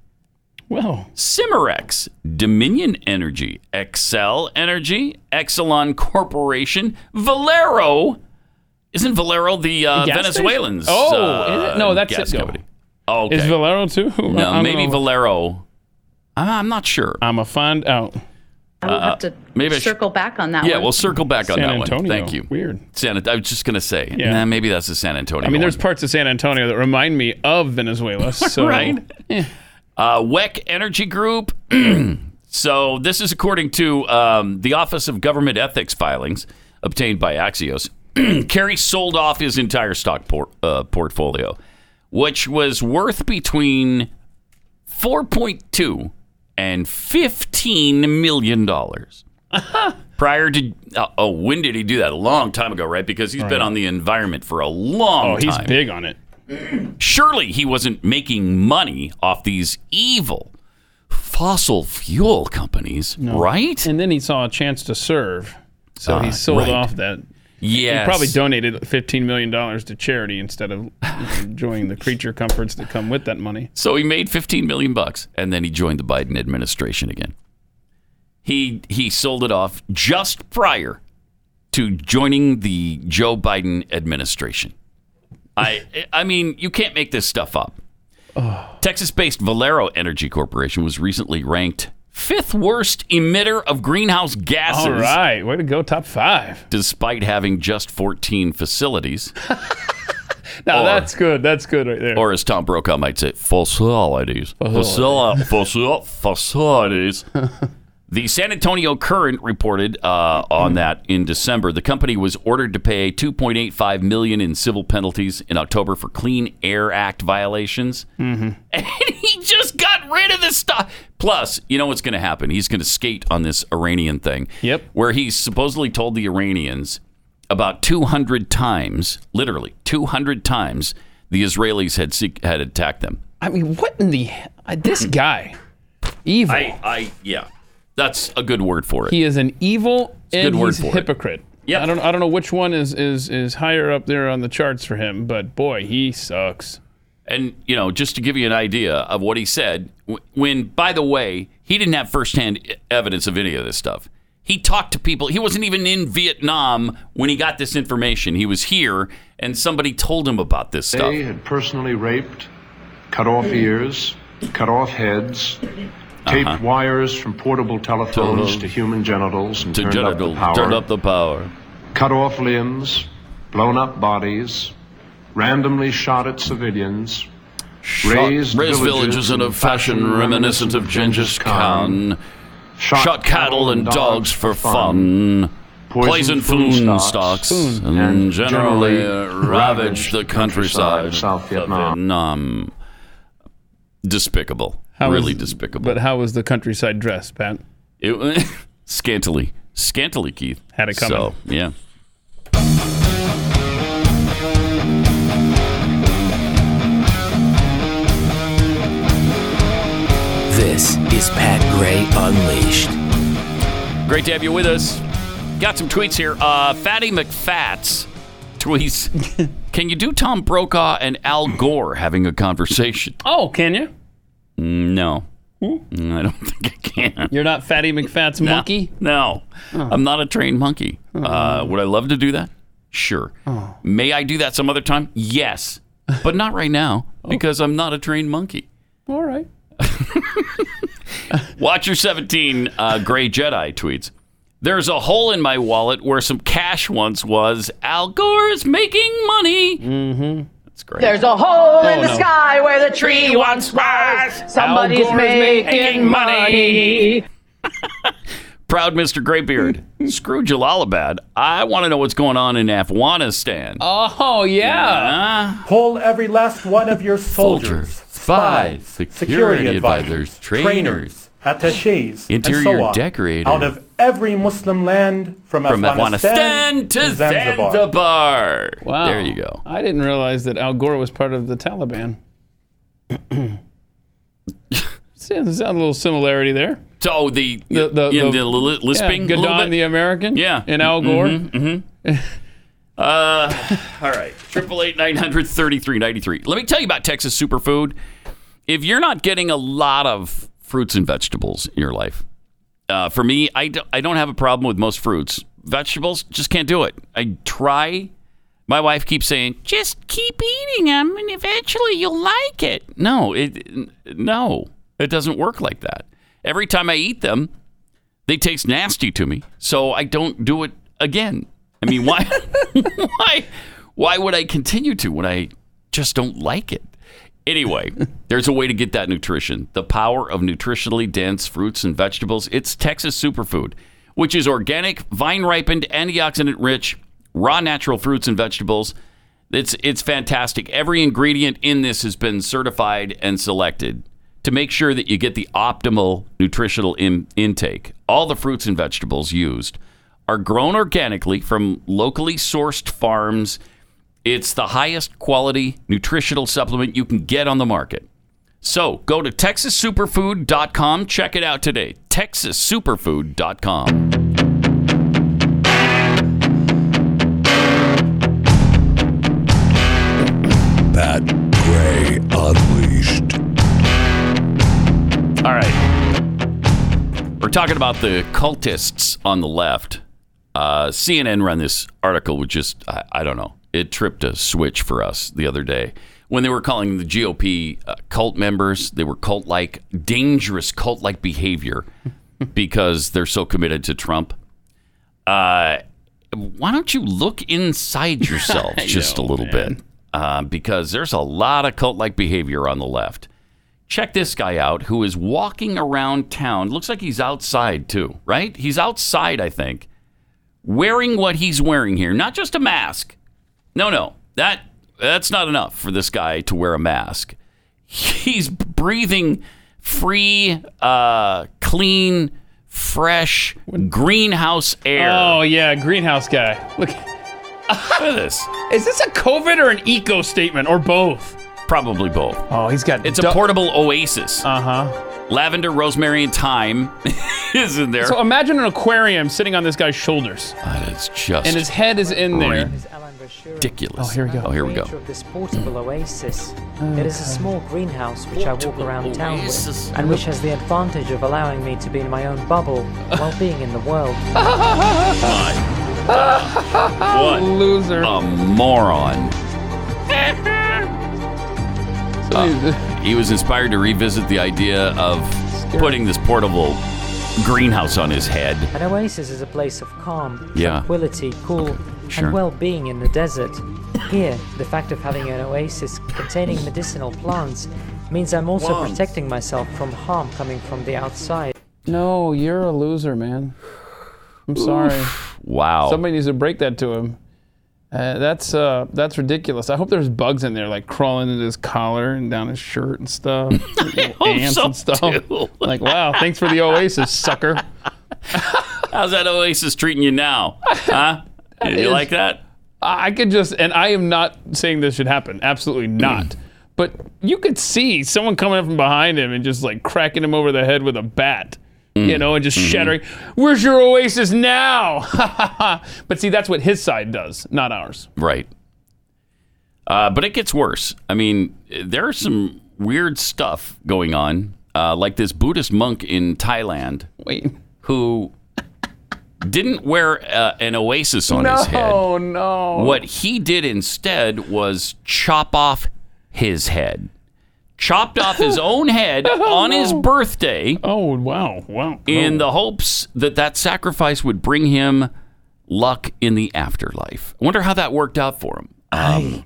well, Cimarex, Dominion Energy, Xcel Energy, Exelon Corporation, Valero. Isn't Valero the uh, gas Venezuelans? station? Oh, uh, is it? No, that's gas Citgo. company. Oh, okay. is Valero too? I no, don't maybe know. Valero. I'm I'm not sure. I'm a find out. I'll have to Uh, maybe I sh- circle back on that one. Yeah, one. we'll circle back on that Antonio. one. Thank you. Weird. San, I was just going to say, Yeah. nah, maybe that's the San Antonio. I mean, there's one. parts of San Antonio that remind me of Venezuela. So, right. Uh, WEC Energy Group. so this is according to um, the Office of Government Ethics filings obtained by Axios. Kerry sold off his entire stock por- uh, portfolio, which was worth between 4.2 and 15 million dollars. Prior to uh, oh, when did he do that? A long time ago, right? Because he's been on the environment for a long time. Oh, he's big on it. Surely he wasn't making money off these evil fossil fuel companies, right? And then he saw a chance to serve, so he Ah, sold right. off that. Yes. He probably donated fifteen million dollars to charity instead of enjoying the creature comforts that come with that money. So he made 15 million bucks and then he joined the Biden administration again. He he sold it off just prior to joining the Joe Biden administration. I I mean, you can't make this stuff up. Texas-based Valero Energy Corporation was recently ranked fifth worst emitter of greenhouse gases All right, way to go, top five. despite having just 14 facilities. Now Or- that's good. That's good right there. or as Tom Brokaw might say, facilities. Facil- facil- facilities. The San Antonio Current reported uh, on that in December. The company was ordered to pay 2.85 million in civil penalties in October for Clean Air Act violations, and he just got rid of this stuff. Plus, you know what's going to happen? He's going to skate on this Iranian thing. Yep. Where he supposedly told the Iranians about 200 times, literally 200 times, the Israelis had seek, had attacked them. I mean, what in the uh, this guy? Evil. I, I, yeah, that's a good word for it. he is an evil and good word he's a for hypocrite. Yep. I don't. I don't know which one is is is higher up there on the charts for him, but boy, he sucks. And you know, just to give you an idea of what he said, when by the way, he didn't have firsthand evidence of any of this stuff. He talked to people. He wasn't even in Vietnam when he got this information. He was here, and somebody told him about this stuff. They had personally raped, cut off ears, cut off heads, taped Uh-huh. wires from portable telephones to human genitals and To turned genital, up the power, turn up the power. cut off limbs, blown up bodies, randomly shot at civilians, raised, raised villages in a fashion reminiscent of Genghis Khan. Shot cattle and dogs for fun. Poisoned food stocks and, and generally generally uh, ravaged the countryside of South Vietnam. Vietnam. Despicable. How really was- despicable. But how was the countryside dressed, Pat? It, scantily. Scantily, Keith. Had it coming. So, yeah. This is Pat Gray Unleashed. Great to have you with us. Got some tweets here. Uh, Fatty McFats tweets Can you do Tom Brokaw and Al Gore having a conversation? Oh, can you? No. I don't think I can. You're not Fatty McFat's monkey. No, I'm not a trained monkey. Uh, would I love to do that? Sure. May I do that some other time? Yes, but not right now because I'm not a trained monkey. All right. Watcher 17 uh, Gray Jedi tweets. There's a hole in my wallet where some cash once was. Al Gore is making money. Mm-hmm. That's great. There's a hole in the no. sky where the tree once was. Somebody's Al is making, making money. Proud Mr. Graybeard. Screw Jalalabad. I want to know what's going on in Afghanistan. Oh yeah. Ah, Pull every last one of your soldiers, Soldiers, spies, security advisors, trainers, attaches, interior and so on, decorators. out of every Muslim land from, from Afghanistan, Afghanistan to Zanzibar. Zanzibar. Wow. There you go. I didn't realize that Al Gore was part of the Taliban. See, there's a little similarity there. So the The- the- in the- the, li- lisping yeah, a Gaddafi the American. Yeah. And Al Gore. Uh, all right. Triple eight nine hundred thirty three ninety three. Let me tell you about Texas Superfood. If you're not getting a lot of fruits and vegetables in your life, uh, for me, I, do, I don't have a problem with most fruits. Vegetables, just can't do it. I try. My wife keeps saying, just keep eating them and eventually you'll like it. No, it no, it doesn't work like that. Every time I eat them, they taste nasty to me, so I don't do it again. I mean, why, why, why would I continue to when I just don't like it? Anyway, there's a way to get that nutrition. The power of nutritionally dense fruits and vegetables. It's Texas Superfood, which is organic, vine ripened, antioxidant rich, raw natural fruits and vegetables. It's it's fantastic. Every ingredient in this has been certified and selected to make sure that you get the optimal nutritional in, intake. All the fruits and vegetables used are grown organically from locally sourced farms It's the highest quality nutritional supplement you can get on the market. So go to texassuperfood.com. Check it out today. texassuperfood.com. Pat Gray Unleashed. All right. We're talking about the cultists on the left. Uh, CNN ran this article, which just, I, I don't know, it tripped a switch for us the other day. When they were calling the GOP uh, cult members, they were cult like, dangerous cult like behavior because they're so committed to Trump. Uh, why don't you look inside yourself just know, a little man. bit? Uh, because there's a lot of cult like behavior on the left. Check this guy out who is walking around town. Looks like he's outside too, right? He's outside, I think, wearing what he's wearing here. Not just a mask. No, no. That that's not enough for this guy to wear a mask. He's breathing free, uh, clean, fresh greenhouse air. Oh yeah, greenhouse guy. Look, Look at this. is this a COVID or an eco statement or both? Probably both. Oh, he's got. It's a portable oasis. Uh huh. Lavender, rosemary, and thyme is in there. So imagine an aquarium sitting on this guy's shoulders, that is just and his head is in there. Ridiculous. Oh, here we go. Oh, here we go. of this portable oasis. It is a small greenhouse which I walk around town with, and which has the advantage of allowing me to be in my own bubble while being in the world. What Loser. a moron. Uh, he was inspired to revisit the idea of putting this portable greenhouse on his head. An oasis is a place of calm, Yeah. tranquility, cool, Sure. and well-being in the desert. Here, the fact of having an oasis containing medicinal plants means I'm also Plants. protecting myself from harm coming from the outside. No, you're a loser, man. I'm sorry. Wow. Somebody needs to break that to him. Uh, that's uh, that's ridiculous. I hope there's bugs in there, like crawling into his collar and down his shirt and stuff. Little hope ants so, and stuff. too. Like, wow, thanks for the oasis, sucker. How's that oasis treating you now? Huh? You is- like that? I could just, and I am not saying this should happen. Absolutely not. But you could see someone coming up from behind him and just like cracking him over the head with a bat, you know, and just shattering. Where's your oasis now? but see, that's what his side does, not ours. Right. Uh, but it gets worse. I mean, there's some weird stuff going on, uh, like this Buddhist monk in Thailand Wait. who didn't wear uh, an oasis on his head. No, no. What he did instead was chop off his head. Chopped off his own head on his birthday Oh, wow. Wow. in Oh. the hopes that that sacrifice would bring him luck in the afterlife. I wonder how that worked out for him. Um,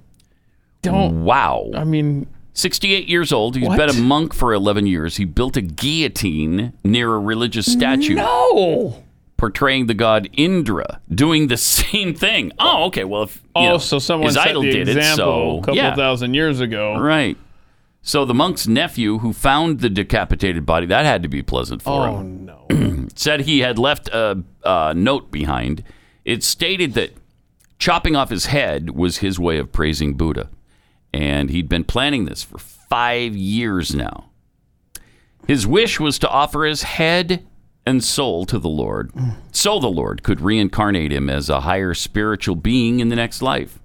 Don't. wow. I mean, 68 years old. He's What? been a monk for 11 years. He built a guillotine near a religious statue no. Portraying the god Indra doing the same thing. Oh, okay. Well, if Oh, know, so someone his set idol the did example it, so a couple yeah, thousand years ago. right. So the monk's nephew, who found the decapitated body, that had to be pleasant for Oh, him. Oh no. Said he had left a, a note behind. It stated that chopping off his head was his way of praising Buddha, and he'd been planning this for five years now. His wish was to offer his head and soul to the Lord, so the Lord could reincarnate him as a higher spiritual being in the next life.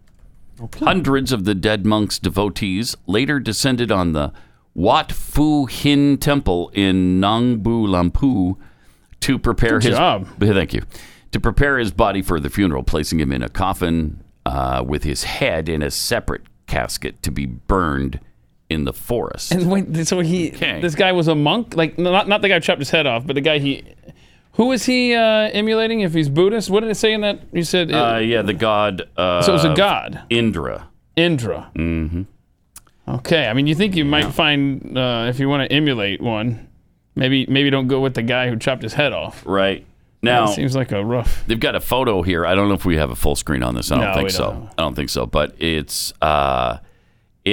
Hundreds of the dead monk's devotees later descended on the Wat Phu Hin Temple in Nong Bua Lamphu to prepare Good his job. thank you to prepare his body for the funeral, placing him in a coffin uh, with his head in a separate casket to be burned in the forest. And wait, so he, Okay. this guy was a monk? Like, not, not the guy who chopped his head off, but the guy he, who is he uh, emulating if he's Buddhist? What did it say in that? You said uh, yeah, the god. Uh, So it was a god. Indra. Indra. Mm-hmm. Okay, I mean, you think you might find, uh, if you want to emulate one, maybe maybe don't go with the guy who chopped his head off. Right now, That seems like a rough. They've got a photo here. I don't know if we have a full screen on this. I don't No, think so. don't. I don't think so. But it's uh,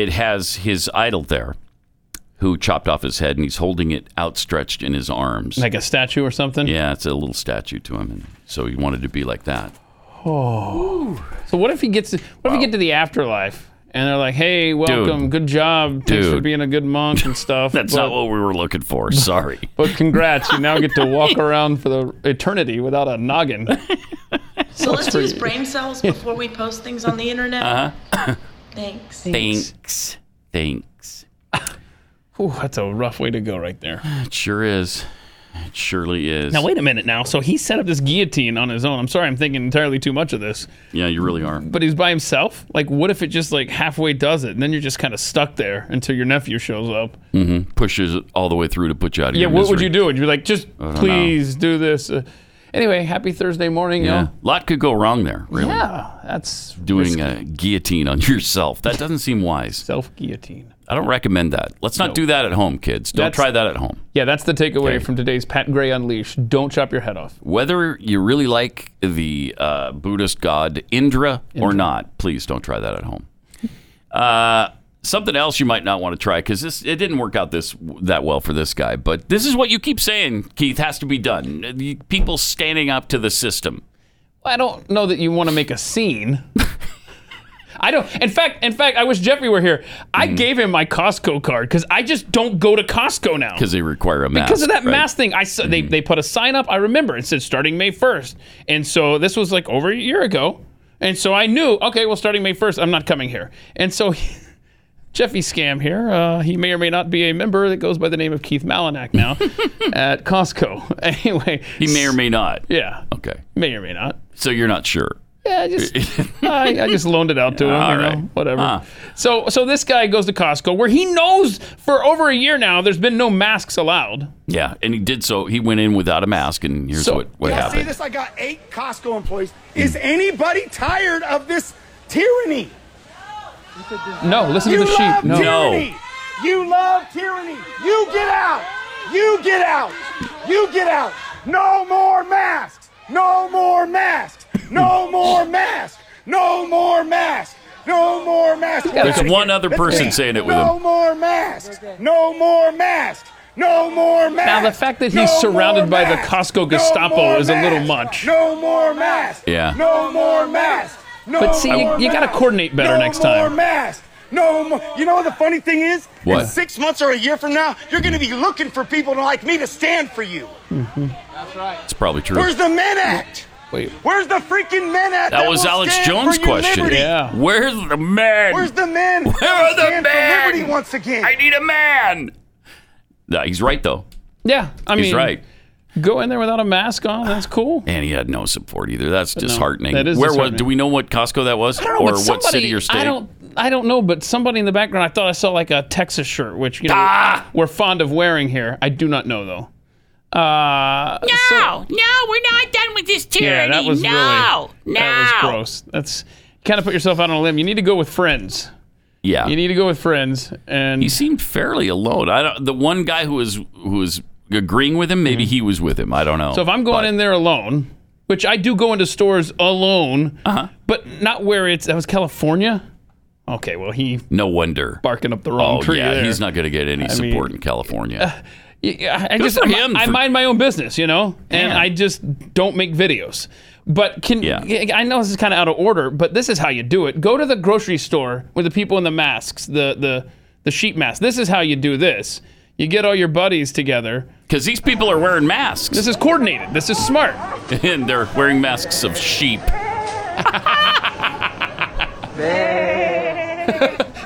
it has his idol there, who chopped off his head, and he's holding it outstretched in his arms. Like a statue or something? yeah, it's a little statue to him, and so he wanted to be like that. Oh. So what if he gets? To, what if he get to the afterlife and they're like, "Hey, welcome, good job, thanks for Dude. being a good monk and stuff." That's but, not what we were looking for. Sorry. But congrats, you now get to walk around for the eternity without a noggin. So let's for use brain cells before we post things on the internet. Uh-huh. Thanks. Thanks. Thanks. Ooh, that's a rough way to go right there. It sure is. It surely is. Now wait a minute. Now, so he set up this guillotine on his own. I'm sorry, I'm thinking entirely too much of this. Yeah, you really are. But he's by himself. Like, what if it just like halfway does it, and then you're just kind of stuck there until your nephew shows up? mm-hmm. Pushes it all the way through to put you out of Yeah, your what would you do? Would you be like, just I don't please do this? Uh, anyway, happy Thursday morning, Yeah. y'all. A lot could go wrong there, really. Yeah, that's Doing a guillotine on yourself. That doesn't seem wise. Self guillotine. I don't recommend that. Let's not No. do that at home, kids. Don't That's- try that at home. Yeah, that's the takeaway Okay. from today's Pat Gray Unleashed. Don't chop your head off. Whether you really like the uh, Buddhist god Indra, or not, please don't try that at home. Uh, something else you might not want to try because this it didn't work out this that well for this guy. But this is what you keep saying, Keith, has to be done. People standing up to the system. I don't know that you want to make a scene. I don't. In fact, in fact, I wish Jeffrey were here. I Mm-hmm. gave him my Costco card because I just don't go to Costco now. Because they require a mask. because of that right? Mm-hmm. mask thing. I saw, they they put a sign up. I remember it said starting May first, and so this was like over a year ago, and so I knew okay, well starting May first, I'm not coming here, and so. Jeffy Scam here. Uh, he may or may not be a member that goes by the name of Keith Malinak now at Costco. Anyway, He may or may not. yeah, Okay. may or may not. So you're not sure. Yeah, I just I, I just loaned it out to him. All you know, right. whatever. Ah. So so this guy goes to Costco where he knows for over a year now there's been no masks allowed. Yeah, and he did so. He went in without a mask, and here's So- what, what Yeah, see this? I got eight Costco employees. Is anybody tired of this tyranny? No, listen you to the sheep. No. tyranny. You love tyranny. You get out. You get out. You get out. No more masks. No more masks. No more masks. No more masks. No more masks. There's one other person saying it with him. No more masks. No more masks. No more masks. Now the fact that No he's surrounded by the. Costco Gestapo more is a little much. No more masks. Yeah. No more masks. No But see, you- you gotta coordinate better no next more time. masks. No more. You know what the funny thing is? What? In six months or a year from now, you're going to be looking for people like me to stand for you. Mm-hmm. That's right. It's probably true. Where's the Men Act? Wait. Where's the freaking Men Act? that was Alex Jones' question. liberty? Yeah. Where's the man? Where's the men? Where are the men? liberty once again. I need a man. No, he's right though. Yeah, I He's mean, he's right. Go in there without a mask on. That's cool. And he had no support either. That's disheartening. that is Where was? Do we know what Costco that was, I don't know, or but what city or state? I don't. I don't know, but somebody in the background, I thought I saw like a Texas shirt, which you know Ah! we're fond of wearing here. I do not know though. Uh, No, no, we're not done with this tyranny. yeah, that was no, really no. that was gross. That's kind of put yourself out on a limb. You need to go with friends. Yeah, You need to go with friends, and he seemed fairly alone. I don't. The one guy who was who was agreeing with him, maybe he was with him. I don't know. So if I'm going in there alone, which I do go into stores alone, Uh-huh. but not where it's that was California. Okay, well he no wonder. barking up the wrong Oh tree yeah, there. he's not going to get any I support mean, in California. Yeah, I Good just for I- him I, for- mind my own business, you know, and Yeah. I just don't make videos. But can Yeah. I know this is kind of out of order, but this is how you do it. Go to the grocery store with the people in the masks, the the the sheep masks. This is how you do this. You get all your buddies together. Because these people are wearing masks, This is coordinated. This is smart. and they're wearing masks of sheep.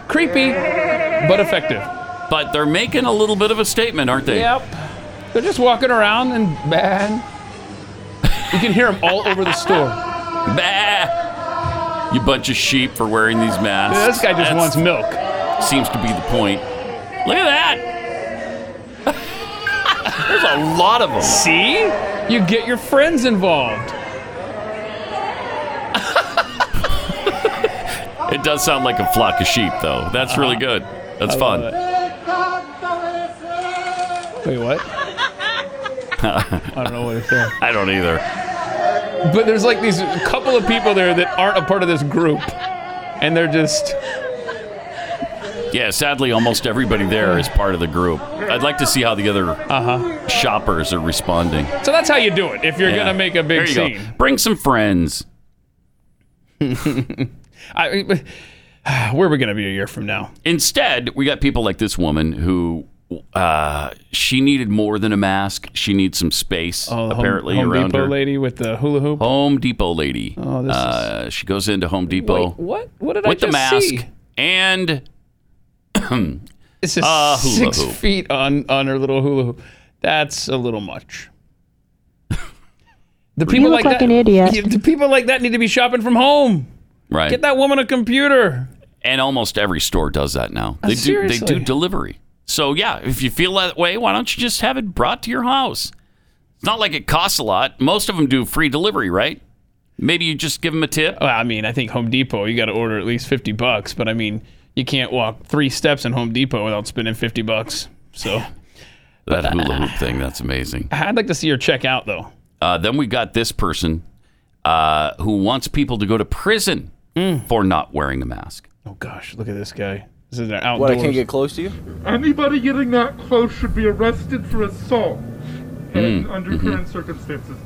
Creepy, but effective. But they're making a little bit of a statement, aren't they? Yep. They're just walking around and man, you can hear them all over the store. Bah! You bunch of sheep for wearing these masks. Yeah, this guy just That's- wants milk. Seems to be the point. Look at that. There's a lot of them. See? You get your friends involved. It does sound like a flock of sheep, though. That's really uh-huh. good. That's fun. Wait, what? I don't know what to say. I don't either. But there's like these couple of people there that aren't a part of this group. And they're just Yeah, sadly, almost everybody there is part of the group. I'd like to see how the other uh-huh. shoppers are responding. So that's how you do it if you're Yeah. gonna make a big scene. Go. Bring some friends. I, where are we going to be a year from now? Instead, we got people like this woman who uh, she needed more than a mask. She needs some space, Oh, the Home- apparently, Home, around Depot her. lady with the hula hoop. Home Depot lady. Oh, this is- uh, She goes into Home Depot Wait, what? What did I with the just mask see? and It's just a hula six hoop. feet on on her little hula hoop. That's a little much. The people look like, like that, an idiot. The people like that need to be shopping from home. Right. Get that woman a computer. And almost every store does that now. Uh, They do. They do delivery. So yeah, if you feel that way, why don't you just have it brought to your house? It's not like it costs a lot. Most of them do free delivery, right? Maybe you just give them a tip. Well, I mean, I think Home Depot, you got to order at least fifty bucks. But I mean, you can't walk three steps in Home Depot without spending fifty bucks. So That hula hoop thing, that's amazing. I'd like to see her check out though. Uh, then we got this person uh, who wants people to go to prison for not wearing a mask. Oh gosh, look at this guy. This is their outdoors. What, I can't get close to you? Anybody getting that close should be arrested for assault Mm, under mhm. current circumstances.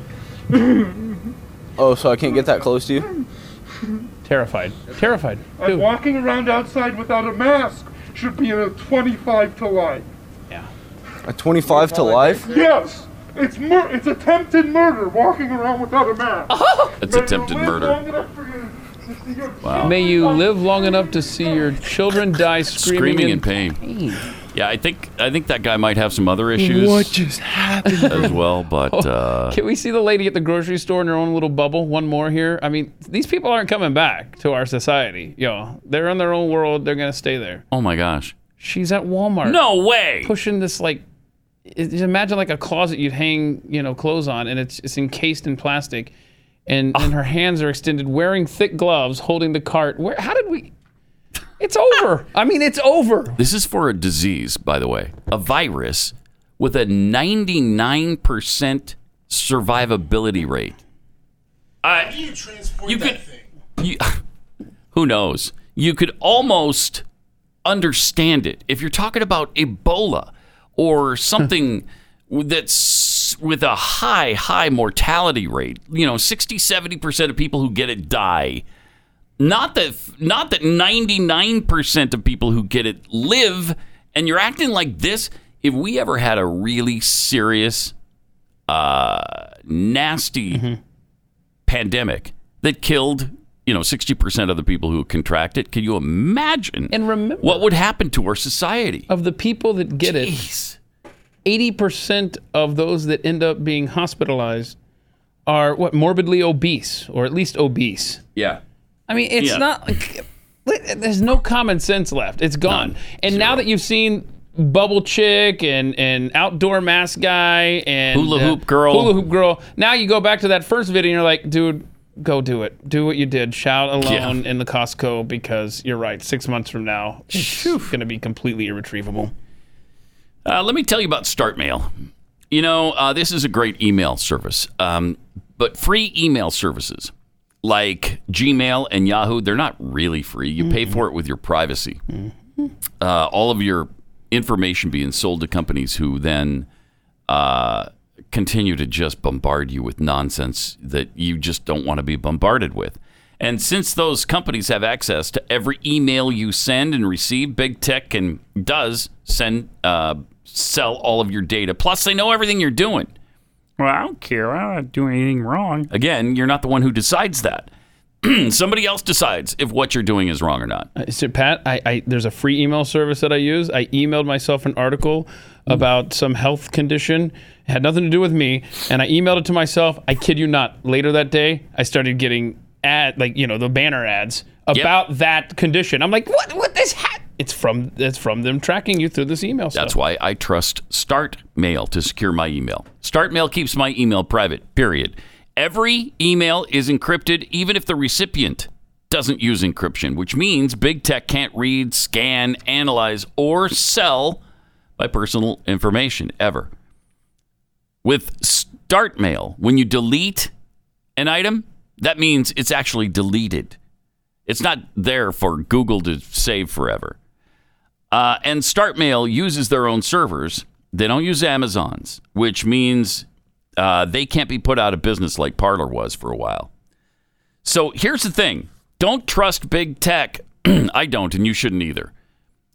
Oh, so I can't get that close to you? Terrified. Terrified. And walking around outside without a mask should be a 25 to life. Yeah. A 25 to life? Yes! It's mur- it's attempted murder walking around without a mask. It's attempted murder. Wow. May you live long enough to see your children die screaming, Screaming in pain. Yeah, I think I think that guy might have some other issues. What just happened? as well, but uh, Can we see the lady at the grocery store in her own little bubble? One more here. I mean, these people aren't coming back to our society. Yo, they're in their own world. They're gonna stay there. oh my gosh, She's at Walmart. No way. Pushing this like, just imagine like a closet you'd hang, you know, clothes on, and it's it's encased in plastic, and and her hands are extended, wearing thick gloves, holding the cart. Where? How did we? It's over. I mean, it's over. This is for a disease, by the way, a virus with a 99% survivability rate. Uh, you transport could, you, who knows? You could almost understand it if you're talking about Ebola or something that's with a high, high mortality rate. You know, 60, 70% of people who get it die. Not that not that 99% of people who get it live and you're acting like this if we ever had a really serious uh nasty pandemic that killed, you know, 60% of the people who contract it, can you imagine And remember what would happen to our society? of the people that get it, eighty percent of those that end up being hospitalized are what morbidly obese or at least obese. Yeah. I mean, it's Yeah. not like there's no common sense left. It's gone. And now that you've seen Bubble Chick and and outdoor mask guy and uh, Hula hoop girl. hula hoop girl, now you go back to that first video and you're like, dude. Go do it. Do what you did. Shout alone in the Costco because you're right. Six months from now, it's going to be completely irretrievable. Uh, let me tell you about StartMail. You know, uh, this is a great email service, um, but free email services like Gmail and Yahoo, they're not really free. You pay for it with your privacy. Uh, all of your information being sold to companies who then uh, continue to just bombard you with nonsense that you just don't want to be bombarded with. And since those companies have access to every email you send and receive, big tech can does send uh, sell all of your data. Plus, they know everything you're doing. Well, I don't care. I'm not doing anything wrong. Again, you're not the one who decides that. Somebody else decides if what you're doing is wrong or not. Uh, So Pat, I, I there's a free email service that I use. I emailed myself an article about some health condition. It had nothing to do with me, and I emailed it to myself. I kid you not. Later that day, I started getting ad like you know the banner ads about that condition. I'm like, what? What this? Ha-? It's from it's from them tracking you through this email. That's stuff. why I trust Start Mail to secure my email. StartMail keeps my email private, period. Every email is encrypted, even if the recipient doesn't use encryption, which means big tech can't read, scan, analyze, or sell my personal information ever. With StartMail, when you delete an item, that means it's actually deleted. It's not there for Google to save forever. Uh, and StartMail uses their own servers. They don't use Amazon's, which means uh, they can't be put out of business like Parler was for a while. So here's the thing Don't trust big tech. I don't, and you shouldn't either.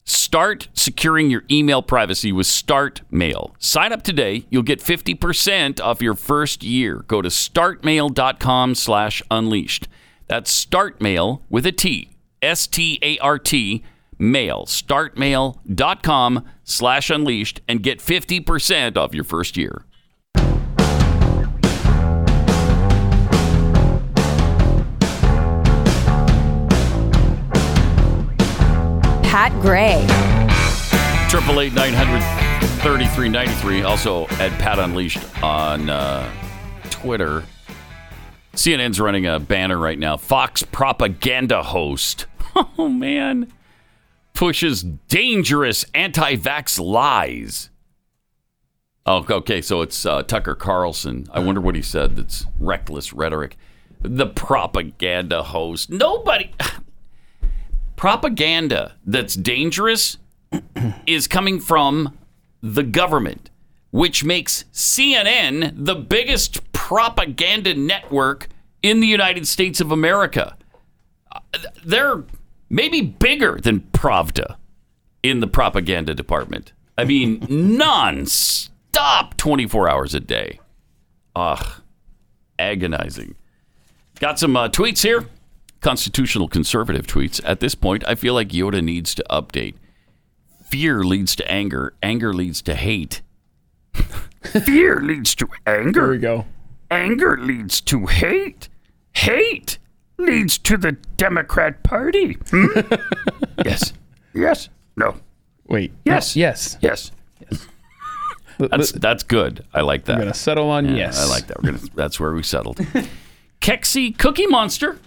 Start securing your email privacy with StartMail. Sign up today. You'll get 50% off your first year. Go to startmail.com slash unleashed. That's startmail with a T. S-T-A-R-T mail. Startmail.com slash unleashed and get 50% off your first year. Pat Gray. Triple eight nine hundred thirty three ninety three. Also at Pat Unleashed on uh, Twitter. CNN's running a banner right now. Fox propaganda host. Oh man, pushes dangerous anti-vax lies. Oh, okay. So it's uh, Tucker Carlson. I wonder what he said. That's reckless rhetoric. The propaganda host. Nobody. propaganda that's dangerous is coming from the government, which makes CNN the biggest propaganda network in the United States of America. They're maybe bigger than Pravda in the propaganda department. I mean, non-stop 24 hours a day. Ugh, agonizing. Got some uh, tweets here. Constitutional conservative tweets. At this point, I feel like Yoda needs to update. Fear leads to anger. Anger leads to hate. Fear leads to anger. There we go. Anger leads to hate. Hate leads to the Democrat Party. Hmm? yes. Yes. No. Wait. Yes. Yes. Yes. That's that's good. I like that. We're gonna settle on Yeah, yes. I like that. We're gonna. That's where we settled. Kexi Cookie Monster.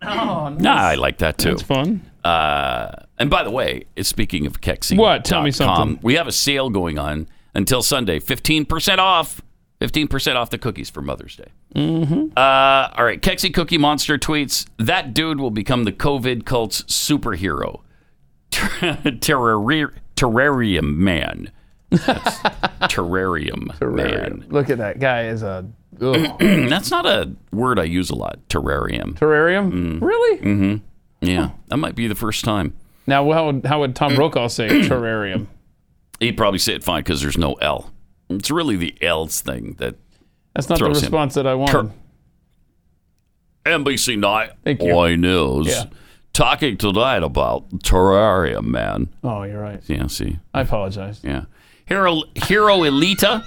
Oh, nice. Nah, I like that too. That's fun. Uh, and by the way, speaking of Kexi, What? Tell me something. We have a sale going on until Sunday. Fifteen percent off. Fifteen percent off the cookies for Mother's Day. Mm-hmm. Uh, all right, Kexi Cookie Monster tweets that dude will become the COVID cult's superhero, Terrari- Terrarium Man. That's Terrarium Man. Look at that guy is a. That's not a word I use a lot. Terrarium. terrarium. Really? Mm-hmm. Yeah, that might be the first time. Now, how would, how would Tom Brokaw say terrarium? He'd probably say it fine because there's no L. It's really the else thing that That's not the throws him. response that I wanted. NBC Night News Yeah. talking tonight about Terrarium Man. Oh, you're right. Yeah, see. I apologize. Yeah. Hero, Hero Elita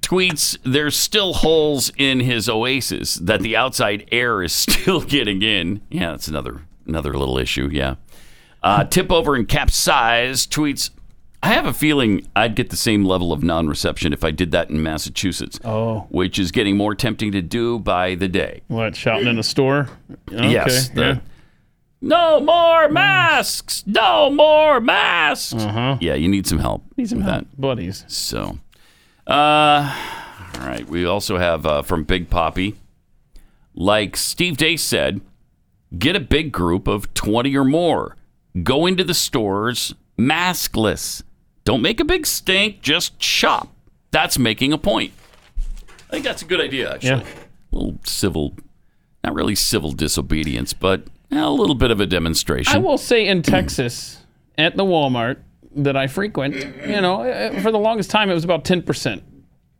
tweets there's still holes in his oasis that the outside air is still getting in. Yeah, that's another another little issue. Yeah. Uh, tip over and capsize tweets. I have a feeling I'd get the same level of non-reception if I did that in Massachusetts. Oh. which is getting more tempting to do by the day. What shouting in the store? Okay, yes. the- yeah. No more masks. No more masks. Uh-huh. Yeah, you need some help. Need some help, that. buddies. So, uh, all right. We also have uh, from Big Poppy, like Steve Day said, get a big group of 20 or more. Go into the stores maskless. Don't make a big stink, just shop. That's making a point. I think that's a good idea, actually. Yeah. A little civil, not really civil disobedience, but eh, a little bit of a demonstration. I will say in Texas, at the Walmart that I frequent, you know, uh, for the longest time it was about 10%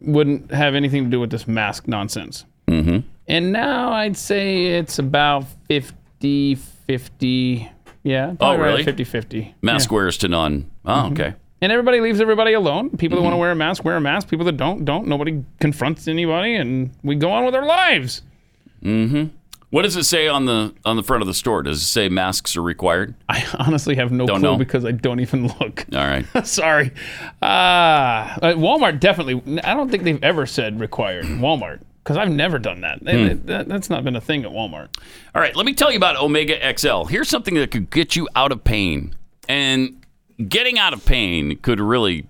wouldn't have anything to do with this mask nonsense. Mm-hmm. And now I'd say it's about 50 50. Yeah. Oh, probably right at really? 50 50. Mask wearers to none. Oh, okay. And everybody leaves everybody alone. People that want to Mm-hmm. wear a mask wear a mask. People that don't, don't. Nobody confronts anybody, and we go on with our lives. Mm-hmm. What does it say on the on the front of the store? Does it say masks are required? I honestly have no Don't clue know. because I don't even look. All right. Sorry. Uh, Walmart definitely. I don't think they've ever said required. Walmart, because I've never done that. They- Hmm. that- That's not been a thing at Walmart. All right, let me tell you about Omega XL. Here's something that could get you out of pain. And getting out of pain could really,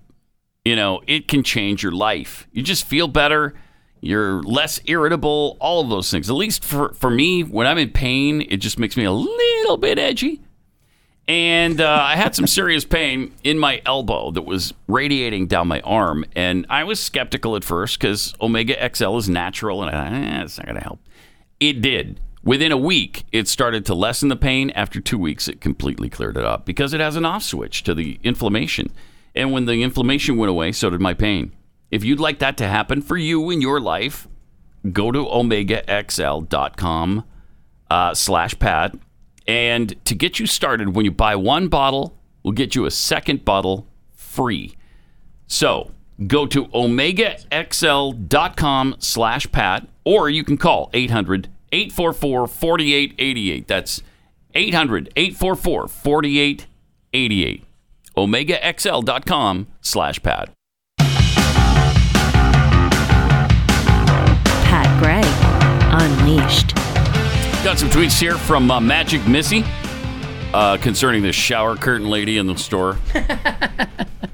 you know, it can change your life. You just feel better. You're less irritable, all of those things. At least for, for me, when I'm in pain, it just makes me a little bit edgy. And uh, I had some serious pain in my elbow that was radiating down my arm. And I was skeptical at first because Omega XL is natural and I, eh, it's not going to help. It did. Within a week, it started to lessen the pain. After two weeks, it completely cleared it up because it has an off switch to the inflammation. And when the inflammation went away, so did my pain. If you'd like that to happen for you in your life, go to omegaxl.com uh, slash pat. And to get you started, when you buy one bottle, we'll get you a second bottle free. So go to omegaxl.com slash pat, or you can call 800 844 4888. That's 800 844 4888. OmegaXL.com slash pat. Pat Gray Unleashed. Got some tweets here from uh, Magic Missy uh, concerning the shower curtain lady in the store.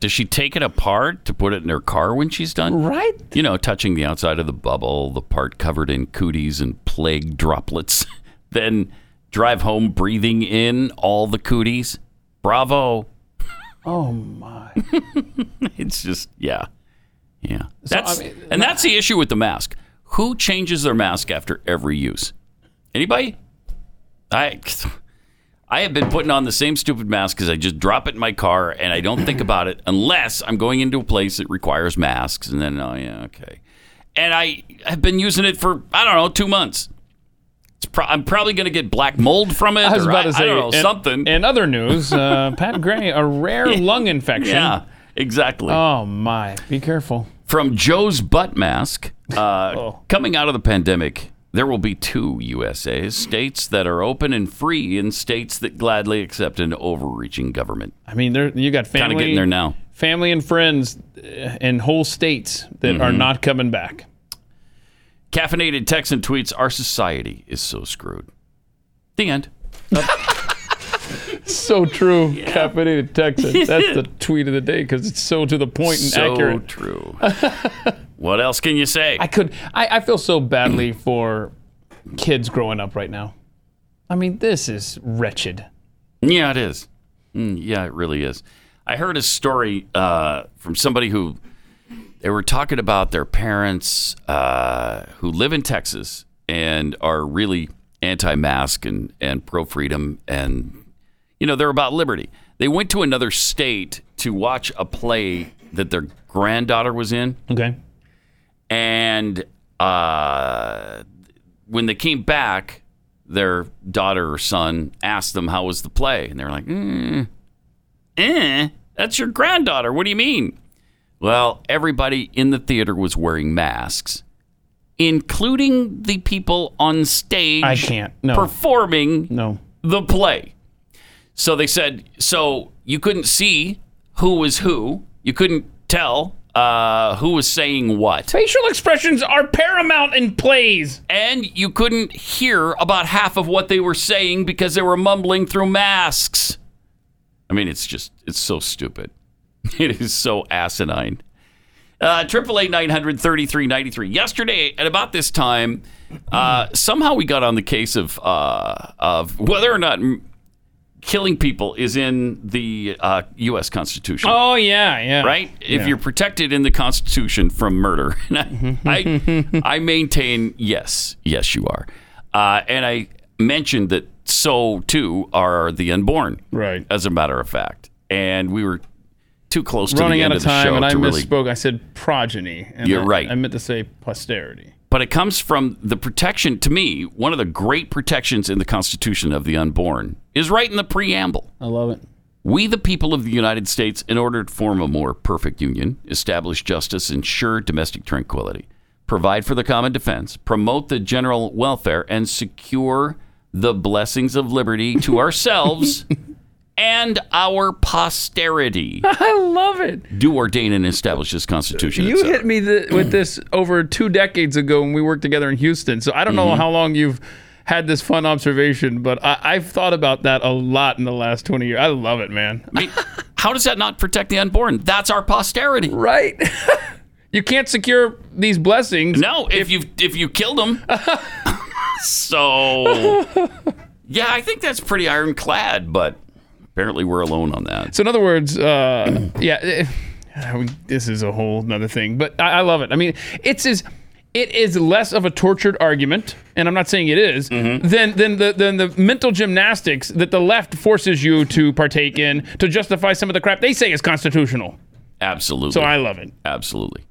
Does she take it apart to put it in her car when she's done? Right. You know, touching the outside of the bubble, the part covered in cooties and plague droplets. then drive home breathing in all the cooties. Bravo. Oh my. it's just, yeah. Yeah. So, That's, I mean, and that's the issue with the mask. Who changes their mask after every use? Anybody? I I have been putting on the same stupid mask because I just drop it in my car and I don't think about it unless I'm going into a place that requires masks. And then, oh, yeah, okay. And I have been using it for, I don't know, two months. It's pro- I'm probably going to get black mold from it. I was or about to say, I know, in- something. In other news, uh, Pat Gray, a rare lung infection. Yeah, exactly. Oh my! Be careful. From Joe's butt mask, uh, Oh. coming out of the pandemic, there will be two USAs states that are open and free, and states that gladly accept an overreaching government. I mean, there you got family, Kind of getting there now. family and friends uh, in whole states that are Mhm. not coming back. Caffeinated Texan tweets: Our society is so screwed. The end. So true, caffeinated Texan. That's the tweet of the day because it's so to the point and so accurate. true. what else can you say? I could. I, I feel so badly for kids growing up right now. I mean, this is wretched. Yeah, it is. Mm, yeah, it really is. I heard a story uh, from somebody who they were talking about their parents uh, who live in Texas and are really anti-mask and, and pro-freedom and you know they're about liberty. They went to another state to watch a play that their granddaughter was in. Okay. And uh, when they came back, their daughter or son asked them how was the play, and they're like, mm, "Eh, that's your granddaughter. What do you mean?" Well, everybody in the theater was wearing masks, including the people on stage. I can't. No. performing No. the play. So they said, so you couldn't see who was who. You couldn't tell uh, who was saying what. Facial expressions are paramount in plays. And you couldn't hear about half of what they were saying because they were mumbling through masks. I mean, it's just, it's so stupid. It is so asinine. Uh, Triple eight nine hundred thirty three ninety three. Yesterday at about this time, uh, somehow we got on the case of uh, of whether or not killing people is in the uh, U.S. Constitution. Oh yeah, yeah. Right? If Yeah. you're protected in the Constitution from murder, I, I, I maintain yes, yes, you are. Uh, and I mentioned that so too are the unborn. Right. As a matter of fact, and we were too close to Running the out end of of the time, show and I really. misspoke. I said progeny. And You're I- right. I meant to say posterity. But it comes from the protection. To me, one of the great protections in the Constitution of the unborn is right in the preamble. I love it. We, the people of the United States, in order to form a more perfect union, establish justice, ensure domestic tranquility, provide for the common defense, promote the general welfare, and secure the blessings of liberty to ourselves and our posterity. I love it. Do ordain and establish this Constitution. You hit me th- with this over two decades ago when we worked together in Houston. So I don't know Mhm. how long you've had this fun observation, but I- I've thought about that a lot in the last 20 years. I love it, man. I mean, how does that not protect the unborn? That's our posterity. Right. you can't secure these blessings. No, if, you if you killed them. so yeah, I think that's pretty ironclad, but apparently we're alone on that. So in other words, uh, yeah, eh, this is a whole another thing, but I, I love it. I mean, it's as it is less of a tortured argument, and I'm not saying it is, Mm-hmm. than than the than the mental gymnastics that the left forces you to partake in to justify some of the crap they say is constitutional. Absolutely. So I love it. Absolutely.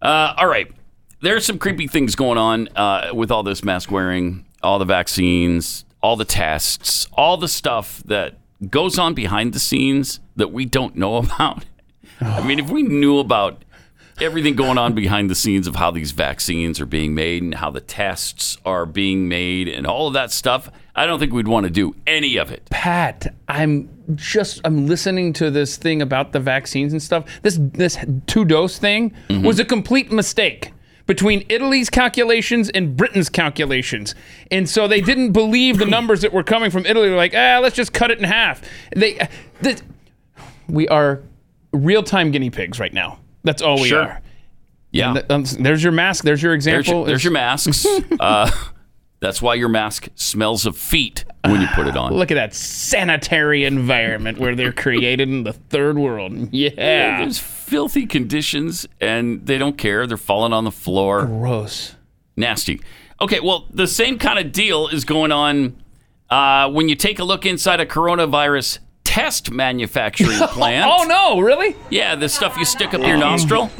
Uh, all right. There's some creepy things going on uh, with all this mask wearing, all the vaccines, all the tests, all the stuff that goes on behind the scenes that we don't know about. I mean, if we knew about everything going on behind the scenes of how these vaccines are being made and how the tests are being made and all of that stuff, I don't think we'd want to do any of it. Pat, I'm just I'm listening to this thing about the vaccines and stuff. This this two dose thing Mm-hmm. was a complete mistake between Italy's calculations and Britain's calculations. And so they didn't believe the numbers that were coming from Italy. They're like, ah, let's just cut it in half. They this, we are real-time guinea pigs right now. That's all we Sure. are. Yeah. Um, there's your mask. There's your There's example. your, there's your masks. uh, that's why your mask smells of feet when you put it on. Look at that sanitary environment where they're created in the third world. Yeah. There's filthy conditions and they don't care. They're falling on the floor. Gross. Nasty. Okay, well, the same kind of deal is going on uh, when you take a look inside a coronavirus test manufacturing plant. oh no, really? Yeah, the stuff you stick up your nostril.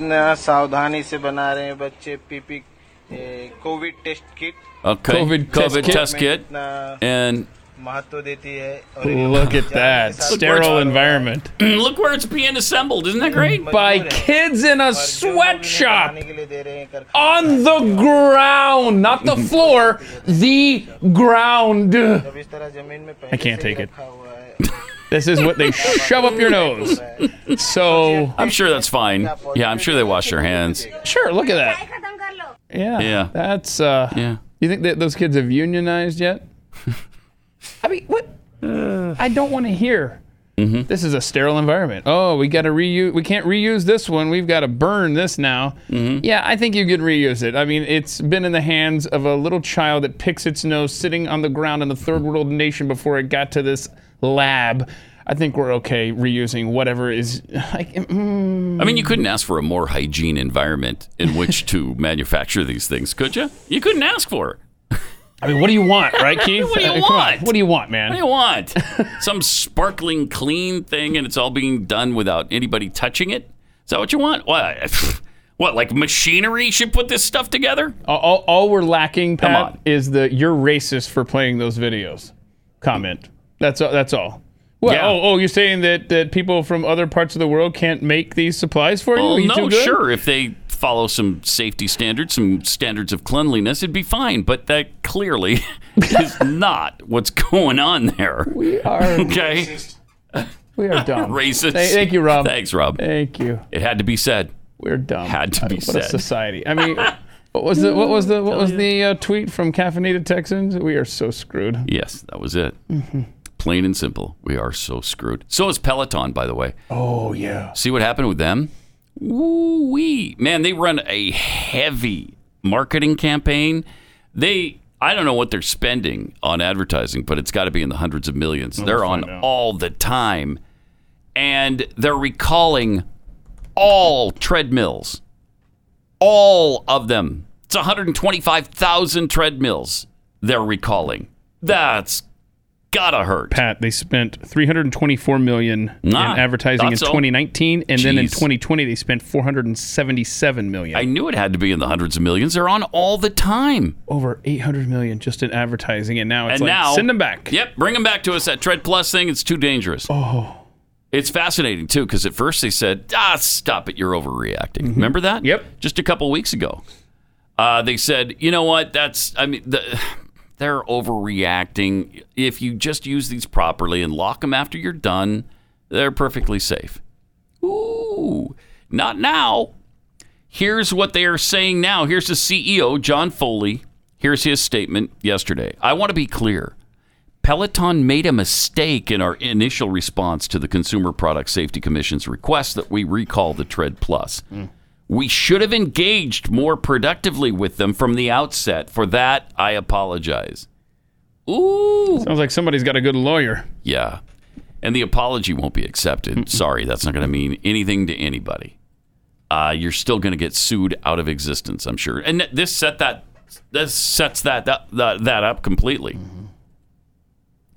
इतना सावधानी से बना रहे हैं बच्चे PP Covid test kit Okay. COVID test COVID kit. test kit. And महत्व देती है और Look at that. Sterile environment. look where it's being assembled. Isn't that great? By kids in a sweatshop. On the ground. Not the floor. The ground. I can't take it. This is what they shove up your nose. So I'm sure that's fine. Yeah, I'm sure they wash their hands. Sure, look at that. Yeah. Yeah. That's uh Yeah. You think that those kids have unionized yet? I mean, what? I don't want to hear. Mm-hmm. This is a sterile environment. Oh, we got to reuse. We can't reuse this one. We've got to burn this now. Mm-hmm. Yeah, I think you could reuse it. I mean, it's been in the hands of a little child that picks its nose sitting on the ground in a third world nation before it got to this lab. I think we're okay reusing whatever is. Like, mm. I mean, you couldn't ask for a more hygiene environment in which to manufacture these things, could you? You couldn't ask for. it. I mean, what do you want, right, Keith? What do you want? What do you want, man? What do you want? Some sparkling clean thing, and it's all being done without anybody touching it? Is that what you want? What? What? Like machinery should put this stuff together? All, all, all we're lacking, Pat, is the "you're racist for playing those videos" comment. That's all. That's all. Well, Yeah. oh, oh, you're saying that, that people from other parts of the world can't make these supplies for you? Well, you no, good? sure. If they follow some safety standards, some standards of cleanliness, it'd be fine. But that clearly is not what's going on there. We are Okay. we are dumb. Racist. Thank, thank you, Rob. Thanks, Rob. Thank you. It had to be said. We're dumb. Had to be what a said. society. I mean, what was the what was the what was the uh, tweet from Caffeinated Texans? We are so screwed. Yes, that was it. Mm-hmm. Plain and simple. We are so screwed. So is Peloton, by the way. Oh yeah. See what happened with them? Woo wee. Man, they run a heavy marketing campaign. They I don't know what they're spending on advertising, but it's got to be in the hundreds of millions. they're on out. all the time. And they're recalling all treadmills. All of them. It's 125,000 treadmills they're recalling. That's gotta hurt. Pat, they spent 324 million Ah, in advertising in so. 2019, 2019, and then in 2020 they spent 477 million. I knew it had to be in the hundreds of millions. They're on all the time. Over 800 million just in advertising, and now it's and like now send them back. Yep, bring them back to us. That Tread Plus thing, it's too dangerous. Oh, It's fascinating too, because at first they said, "Ah, stop it, you're overreacting." Remember that? Mm-hmm. Yep. Just a couple weeks ago, uh, they said, "You know what? That's I mean, the, they're overreacting. If you just use these properly and lock them after you're done, they're perfectly safe." Ooh, not now. Here's what they are saying now. Here's the CEO, John Foley. Here's his statement yesterday. I want to be clear. Peloton made a mistake in our initial response to the Consumer Product Safety Commission's request that we recall the Tread Plus. Mm. We should have engaged more productively with them from the outset. For that, I apologize. Ooh. sounds like somebody's got a good lawyer. Yeah. And the apology won't be accepted. Sorry, that's not going to mean anything to anybody. uh, you're still going to get sued out of existence. I'm sure. And this set that this sets that that, that, up completely. Mm-hmm.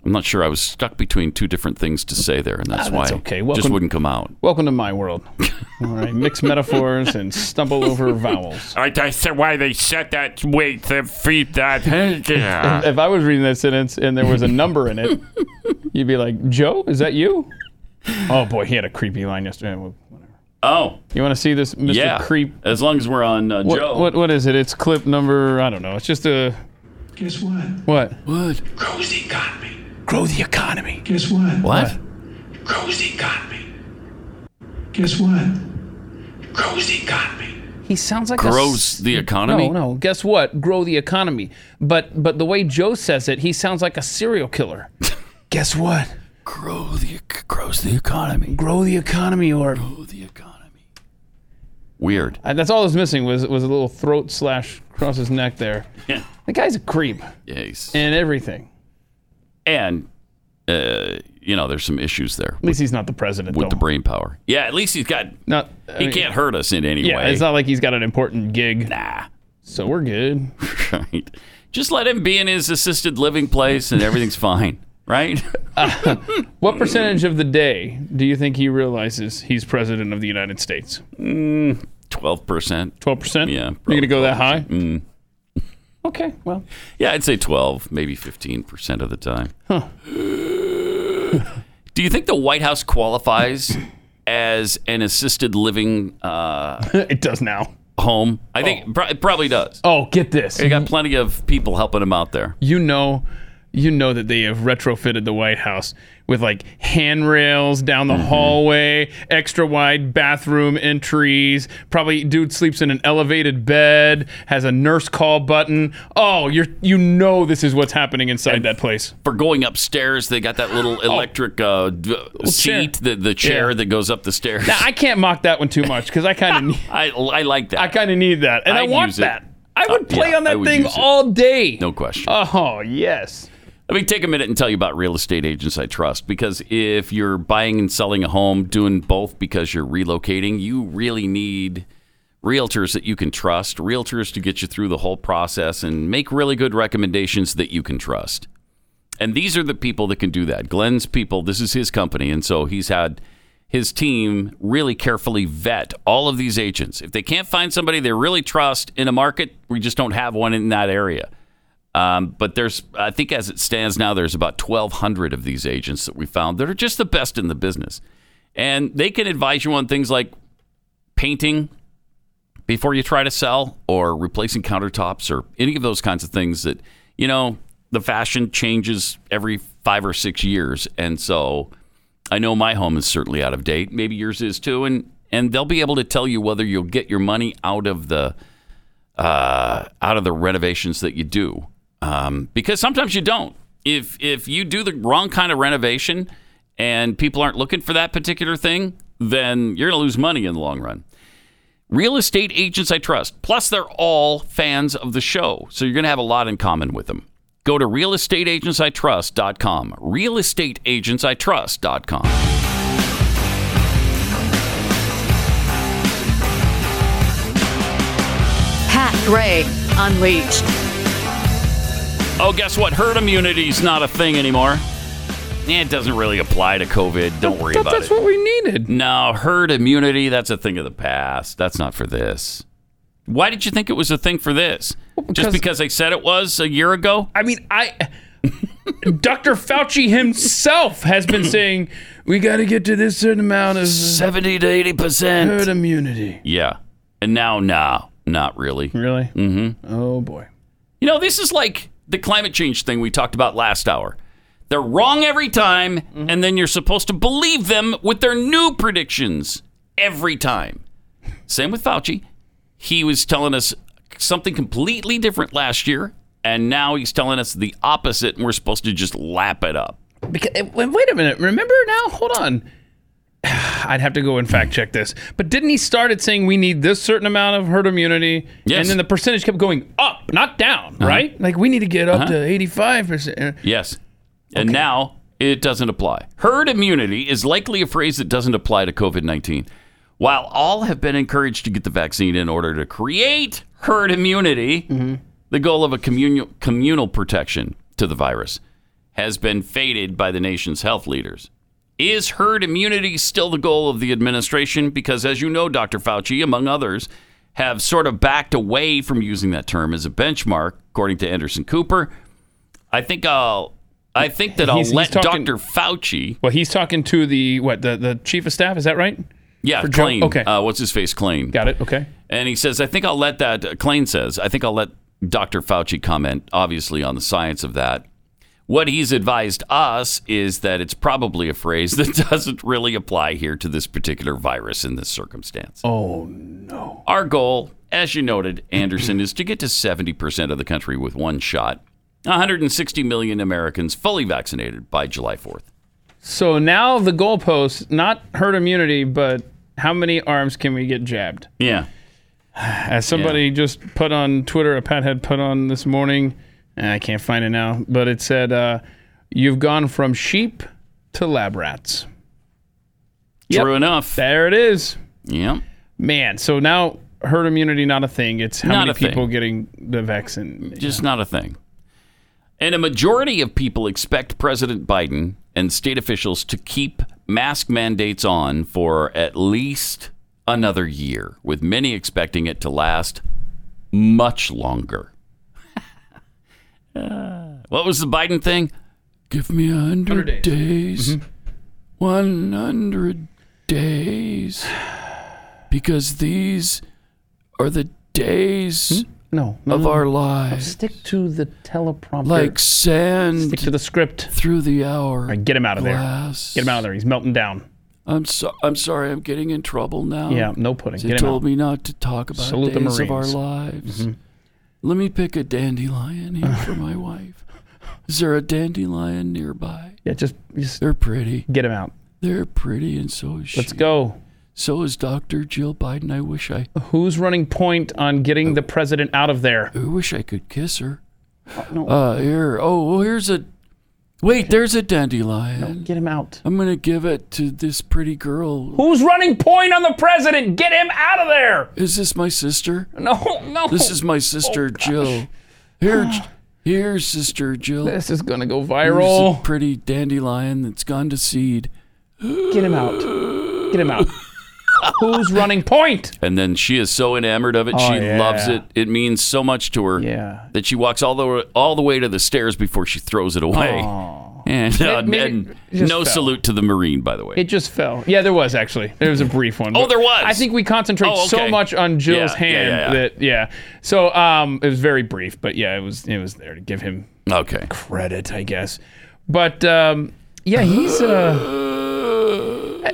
I'm not sure. I was stuck between two different things to say there, and that's, Ah, that's why okay. it just wouldn't come out. Welcome to my world. All right, mix metaphors and stumble over vowels. I, I said why they set that weight, the feet, that. If, if I was reading that sentence and there was a number in it, you'd be like, "Joe, is that you?" Oh boy, he had a creepy line yesterday. Well, Oh, You want to see this, Mr. yeah. Creep? As long as we're on uh, What, Joe. what what is it? It's clip number. I don't know. It's just a Guess what? what? What? Grows the economy. Grow the economy. Guess what? What? Grows the economy. Guess what? Grows the economy. He sounds like a s- Grows the economy? No, no. Guess what? Grow the economy. But but the way Joe says it, he sounds like a serial killer. Guess what? Grow the grows the economy. Grow the economy, or Grow the economy. Weird. Uh, that's all I was missing was was a little throat slash across his neck there. Yeah. The guy's a creep Yes. and everything. And uh, you know, there's some issues there At least he's not the president. with though. the brain power. Yeah, at least he's got. Not. I He mean, can't hurt us in any Yeah, way. it's not like he's got an important gig. Nah. So we're good. right. Just let him be in his assisted living place, and everything's fine. Right. What percentage of the day do you think he realizes he's president of the United States? Twelve percent. Twelve percent. Yeah. You're gonna go that high? Mm. Okay. Well. Yeah, I'd say twelve, maybe fifteen percent of the time. Huh. Do you think the White House qualifies as an assisted living uh, it does now. home? I think pro- it probably does. Oh, get this. They got plenty of people helping them out there. you know you know that they have retrofitted the White House with like handrails down Mm-hmm. the hallway, extra wide bathroom entries. Probably dude sleeps in an elevated bed, has a nurse call button. Oh, you're you know this is what's happening inside that place. For going upstairs, they got that little electric uh, d- seat, the, the chair Oh. Yeah. that goes up the stairs. Now, I can't mock that one too much because I kind of I, I like that. I kind of need that, and I I'd want that. I would Uh, play yeah, on that thing all day. no question. Oh yes. Let me take a minute and tell you about Real Estate Agents I Trust because if you're buying and selling a home, doing both because you're relocating, you really need realtors that you can trust, realtors to get you through the whole process and make really good recommendations that you can trust. And these are the people that can do that. Glenn's people, this is his company. And so he's had his team really carefully vet all of these agents. If they can't find somebody they really trust in a market, we just don't have one in that area. Um, but there's, I think as it stands now, there's about 1,200 of these agents that we found that are just the best in the business. And they can advise you on things like painting before you try to sell or replacing countertops or any of those kinds of things that, you know, the fashion changes every five or six years. And so I know my home is certainly out of date. Maybe yours is too. And, and they'll be able to tell you whether you'll get your money out of the, uh, out of the renovations that you do. Um, because sometimes you don't. If if you do the wrong kind of renovation and people aren't looking for that particular thing, then you're going to lose money in the long run. Real estate agents I trust. Plus, they're all fans of the show, so you're going to have a lot in common with them. Go to realestateagentsitrust.com. Realestateagentsitrust.com. Pat Gray Unleashed. Oh, guess what? Herd immunity's not a thing anymore. It doesn't really apply to COVID. Don't worry about that's it. That's what we needed. No, herd immunity, that's a thing of the past. That's not for this. Why did you think it was a thing for this? Just because- because they said it was a year ago? I mean, I Dr. Fauci himself has been saying we got to get to this certain amount of 70 to 80%. herd immunity. Yeah. And now, no, not really. Really? Mm-hmm. Oh boy. You know, this is like the climate change thing we talked about last hour. They're wrong every time, Mm-hmm. and then you're supposed to believe them with their new predictions every time. Same with Fauci. He was telling us something completely different last year, and now he's telling us the opposite, and we're supposed to just lap it up. Because, eh, wait wait a minute. Remember now? Hold on. I'd have to go and fact check this. But didn't he start at saying we need this certain amount of herd immunity? Yes. And then the percentage kept going up, not down, right? Like we need to get up Uh-huh. to 85%. Yes. And now it doesn't apply. Herd immunity is likely a phrase that doesn't apply to COVID 19. While all have been encouraged to get the vaccine in order to create herd immunity, the goal of a communal, communal protection to the virus has been faded by the nation's health leaders. Is herd immunity still the goal of the administration? Because, as you know, Dr. Fauci, among others, have sort of backed away from using that term as a benchmark, according to Anderson Cooper. I think I'll. I think that I'll He's- he's let talking- Dr. Fauci. Well, he's talking to the what the, the chief of staff. Is that right? Yeah, For Joe- okay. Uh, what's his face? Klain. Got it. Okay. And he says, I think I'll let that, Klain says, I think I'll let Dr. Fauci comment, obviously, on the science of that. What he's advised us is that it's probably a phrase that doesn't really apply here to this particular virus in this circumstance. Oh, no. Our goal, as you noted, Anderson, is to get to 70% of the country with one shot, 160 million Americans fully vaccinated by July 4th. So now the goalpost, not herd immunity, but how many arms can we get jabbed? Yeah. As somebody just put on Twitter, a Pat had put on this morning, I can't find it now, but it said, uh, You've gone from sheep to lab rats. True enough. There it is. Yeah. Man, so now herd immunity not a thing. It's how Not many a thing. people getting the vaccine. Just not a thing. And a majority of people expect President Biden and state officials to keep mask mandates on for at least another year, with many expecting it to last much longer. Uh, what was the Biden thing? Give me a hundred 100 days. Mm-hmm. One hundred days. Because these are the days No, no, of no, our no. lives. Stick to the teleprompter. Like sand Stick to the script. through the hour. All right, get him out of glass. there. Get him out of there. He's melting down. I'm so I'm sorry. I'm getting in trouble now. Yeah, no pudding. They Get him told out. me not to talk about Salute the days of our Marines. lives. Mhm. Let me pick a dandelion here for my wife. Is there a dandelion nearby? Yeah, just, just They're pretty. get them out. They're pretty, and so is she. Let's go. So is Dr. Jill Biden. I wish I. Who's running point on getting the president out of there? I wish I could kiss her. no. Uh, here. Oh, well, here's a. Wait, there's a dandelion. Get him out. I'm gonna give it to this pretty girl. Who's running point on the president? Get him out of there. Is this my sister? No, no. This is my sister oh, Jill. Here, here, sister Jill. This is gonna go Here's viral. a pretty dandelion that's gone to seed. Get him out. Get him out. Who's running point? And then she is so enamored of it, Oh, she yeah. loves it. It means so much to her Yeah. that she walks all the way, all the way to the stairs before she throws it away. And, uh, Maybe- and it no fell. salute to the Marine, by the way. It just fell. Yeah, there was actually. There was a brief one. Oh, there was? I think we concentrate Oh, so much on Jill's Yeah, hand that yeah. So um, it was very brief, but yeah, it was it was there to give him okay credit, I guess. But um, yeah, he's uh,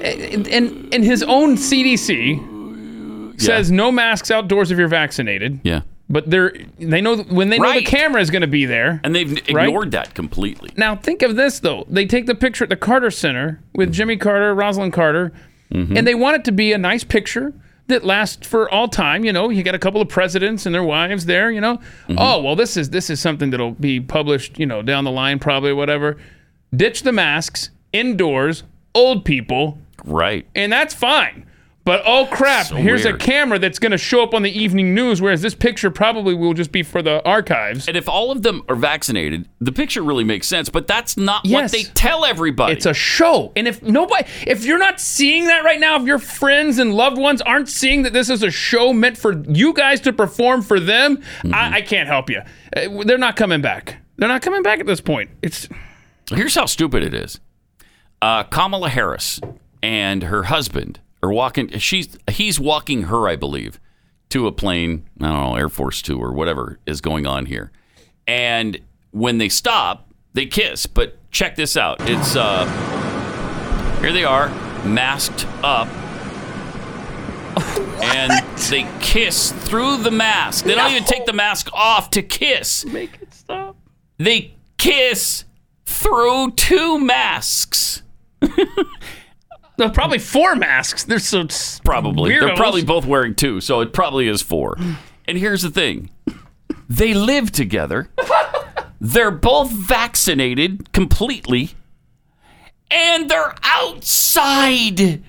in in in his own CDC says no masks outdoors if you're vaccinated. Yeah. But they're they know when they know Right. the camera is going to be there. And they've Right? ignored that completely. Now think of this though. They take the picture at the Carter Center with Jimmy Carter, Rosalynn Carter, Mm-hmm. and they want it to be a nice picture that lasts for all time. You know, you got a couple of presidents and their wives there. You know, Mm-hmm. oh well, this is this is something that'll be published. You know, down the line probably whatever. Ditch the masks indoors, old people, Right. and that's fine. But oh crap, So here's weird. a camera that's going to show up on the evening news, whereas this picture probably will just be for the archives. And if all of them are vaccinated, the picture really makes sense. But that's not what they tell everybody. It's a show. And if nobody, if you're not seeing that right now, if your friends and loved ones aren't seeing that this is a show meant for you guys to perform for them, Mm-hmm. I, I can't help you. Uh, They're not coming back. They're not coming back at this point. It's Here's how stupid it is. Uh, Kamala Harris and her husband are walking. She's he's walking her, I believe, to a plane. I don't know, Air Force Two or whatever is going on here. And when they stop, they kiss. But check this out. It's uh, here they are, masked up. And they kiss through the mask. They don't even take the mask off to kiss. make it stop. They kiss through two masks. No, probably four masks. They're so Probably. They're probably both wearing two, so it probably is four. And here's the thing they live together, they're both vaccinated completely, and they're outside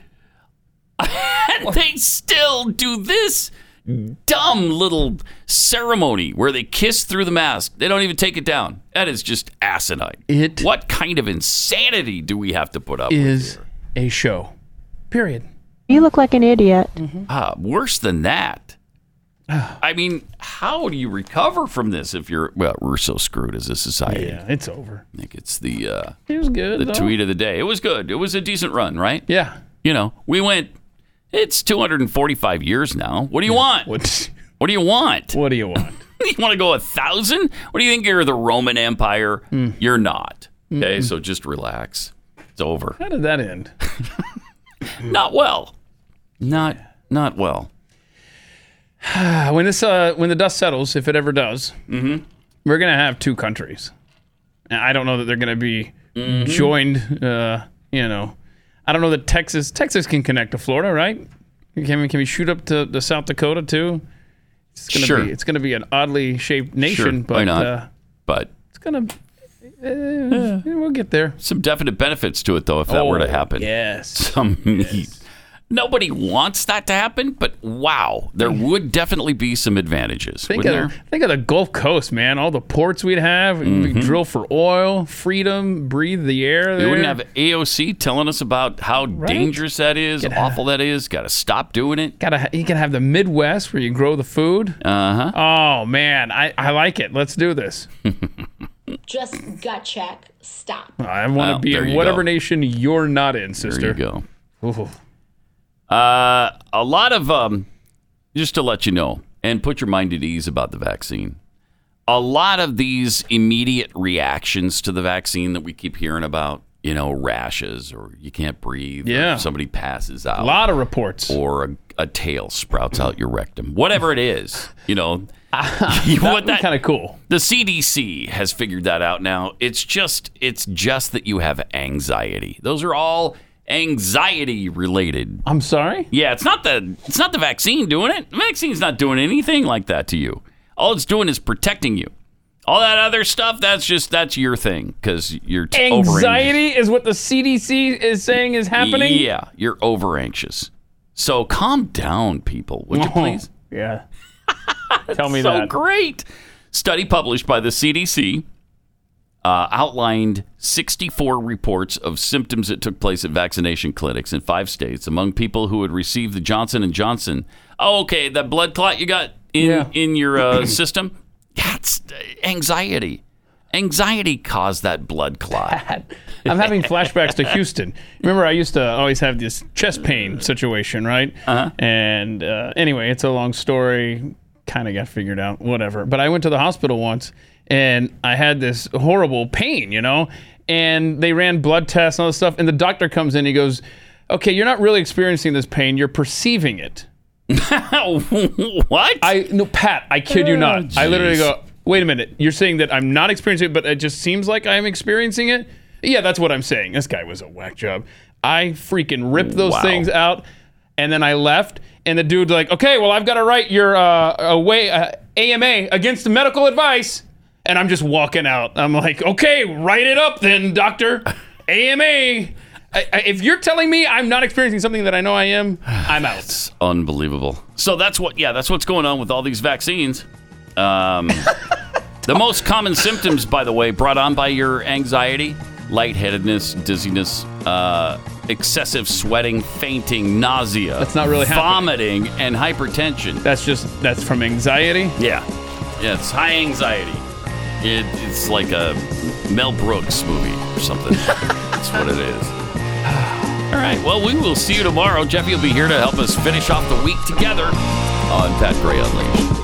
and they still do this dumb little ceremony where they kiss through the mask. They don't even take it down. That is just asinine. It what kind of insanity do we have to put up with? Is a show. Period. You look like an idiot. Ah, worse than that. I mean, how do you recover from this if you're well? We're so screwed as a society. Yeah, it's over. I think it's the uh, It was good. the though. tweet of the day. It was good. It was a decent run, right? Yeah. You know, we went. It's 245 years now. What do you want? What? What do you want? What do you want? you want to go a thousand? What do you think? You're the Roman Empire? Hmm. You're not. Okay, so just relax. It's over. How did that end? Not well. Not not well. when this uh, when the dust settles, if it ever does, Mm-hmm. we're gonna have two countries. I don't know that they're gonna be Mhm. joined. Uh, you know, I don't know that Texas Texas can connect to Florida, right? Can we can we shoot up to, to South Dakota too? It's gonna Sure. be it's gonna be an oddly shaped nation, Sure, but why not? Uh, But it's gonna. Uh, we'll get there. some definite benefits to it, though, if that were to Oh, happen. yes. Some nobody wants that to happen, but wow, there would definitely be some advantages. Think of, there? think of the Gulf Coast, man. All the ports we'd have. We Mhm. could drill for oil, freedom, breathe the air. We wouldn't have AOC telling us about how dangerous that is, how awful that is. Got to stop doing it. Gotta, you can have the Midwest where you grow the food. Uh huh. Oh man, I, I like it. Let's do this. Just gut check. Stop. I want to Well, be in whatever go. nation you're not in, sister. There you go. Uh, a lot of um, just to let you know and put your mind at ease about the vaccine. A lot of these immediate reactions to the vaccine that we keep hearing about, you know, rashes or you can't breathe, or Yeah. somebody passes out, A lot of reports. or a, a tail sprouts out your rectum, whatever it is, you know. that would kind of cool. The CDC has figured that out now. It's just it's just that you have anxiety. Those are all anxiety related. I'm sorry. Yeah, it's not the it's not the vaccine doing it. The vaccine's not doing anything like that to you. All it's doing is protecting you. All that other stuff, that's just that's your thing because you're t- Anxiety is what the CDC is saying is happening. Yeah, you're over anxious. So calm down, people, would you Oh, please? Yeah. Tell me so that. great. Study published by the CDC uh, outlined 64 reports of symptoms that took place at vaccination clinics in five states among people who had received the Johnson and Johnson. Oh, okay, that blood clot you got in Yeah. in your uh, system. That's uh, anxiety. Anxiety caused that blood clot. I'm having flashbacks to Houston. Remember, I used to always have this chest pain situation, right? Uh-huh. And uh, anyway, it's a long story. Kind of got figured out, whatever. But I went to the hospital once and I had this horrible pain, you know? And they ran blood tests and all this stuff. And the doctor comes in, he goes, Okay, you're not really experiencing this pain, you're perceiving it. what? I no, Pat. I kid you Oh, not. I literally go. Wait a minute. You're saying that I'm not experiencing it, but it just seems like I'm experiencing it. Yeah, that's what I'm saying. This guy was a whack job. I freaking ripped those Wow. things out, and then I left. And the dude's like, okay, well, I've got to write your uh, away uh, AMA against medical advice, and I'm just walking out. I'm like, okay, write it up then, doctor. AMA. I, I, if you're telling me I'm not experiencing something that I know I am, I'm out. It's unbelievable. So that's what, yeah, that's what's going on with all these vaccines. Um, the most common symptoms, by the way, brought on by your anxiety lightheadedness, dizziness, uh, excessive sweating, fainting, nausea. That's not really happening. vomiting, and hypertension. That's just that's from anxiety. Yeah. Yeah, it's high anxiety. It, it's like a Mel Brooks movie or something. That's what it is. All right. Well, we will see you tomorrow. Jeffy will be here to help us finish off the week together on Pat Gray Unleashed.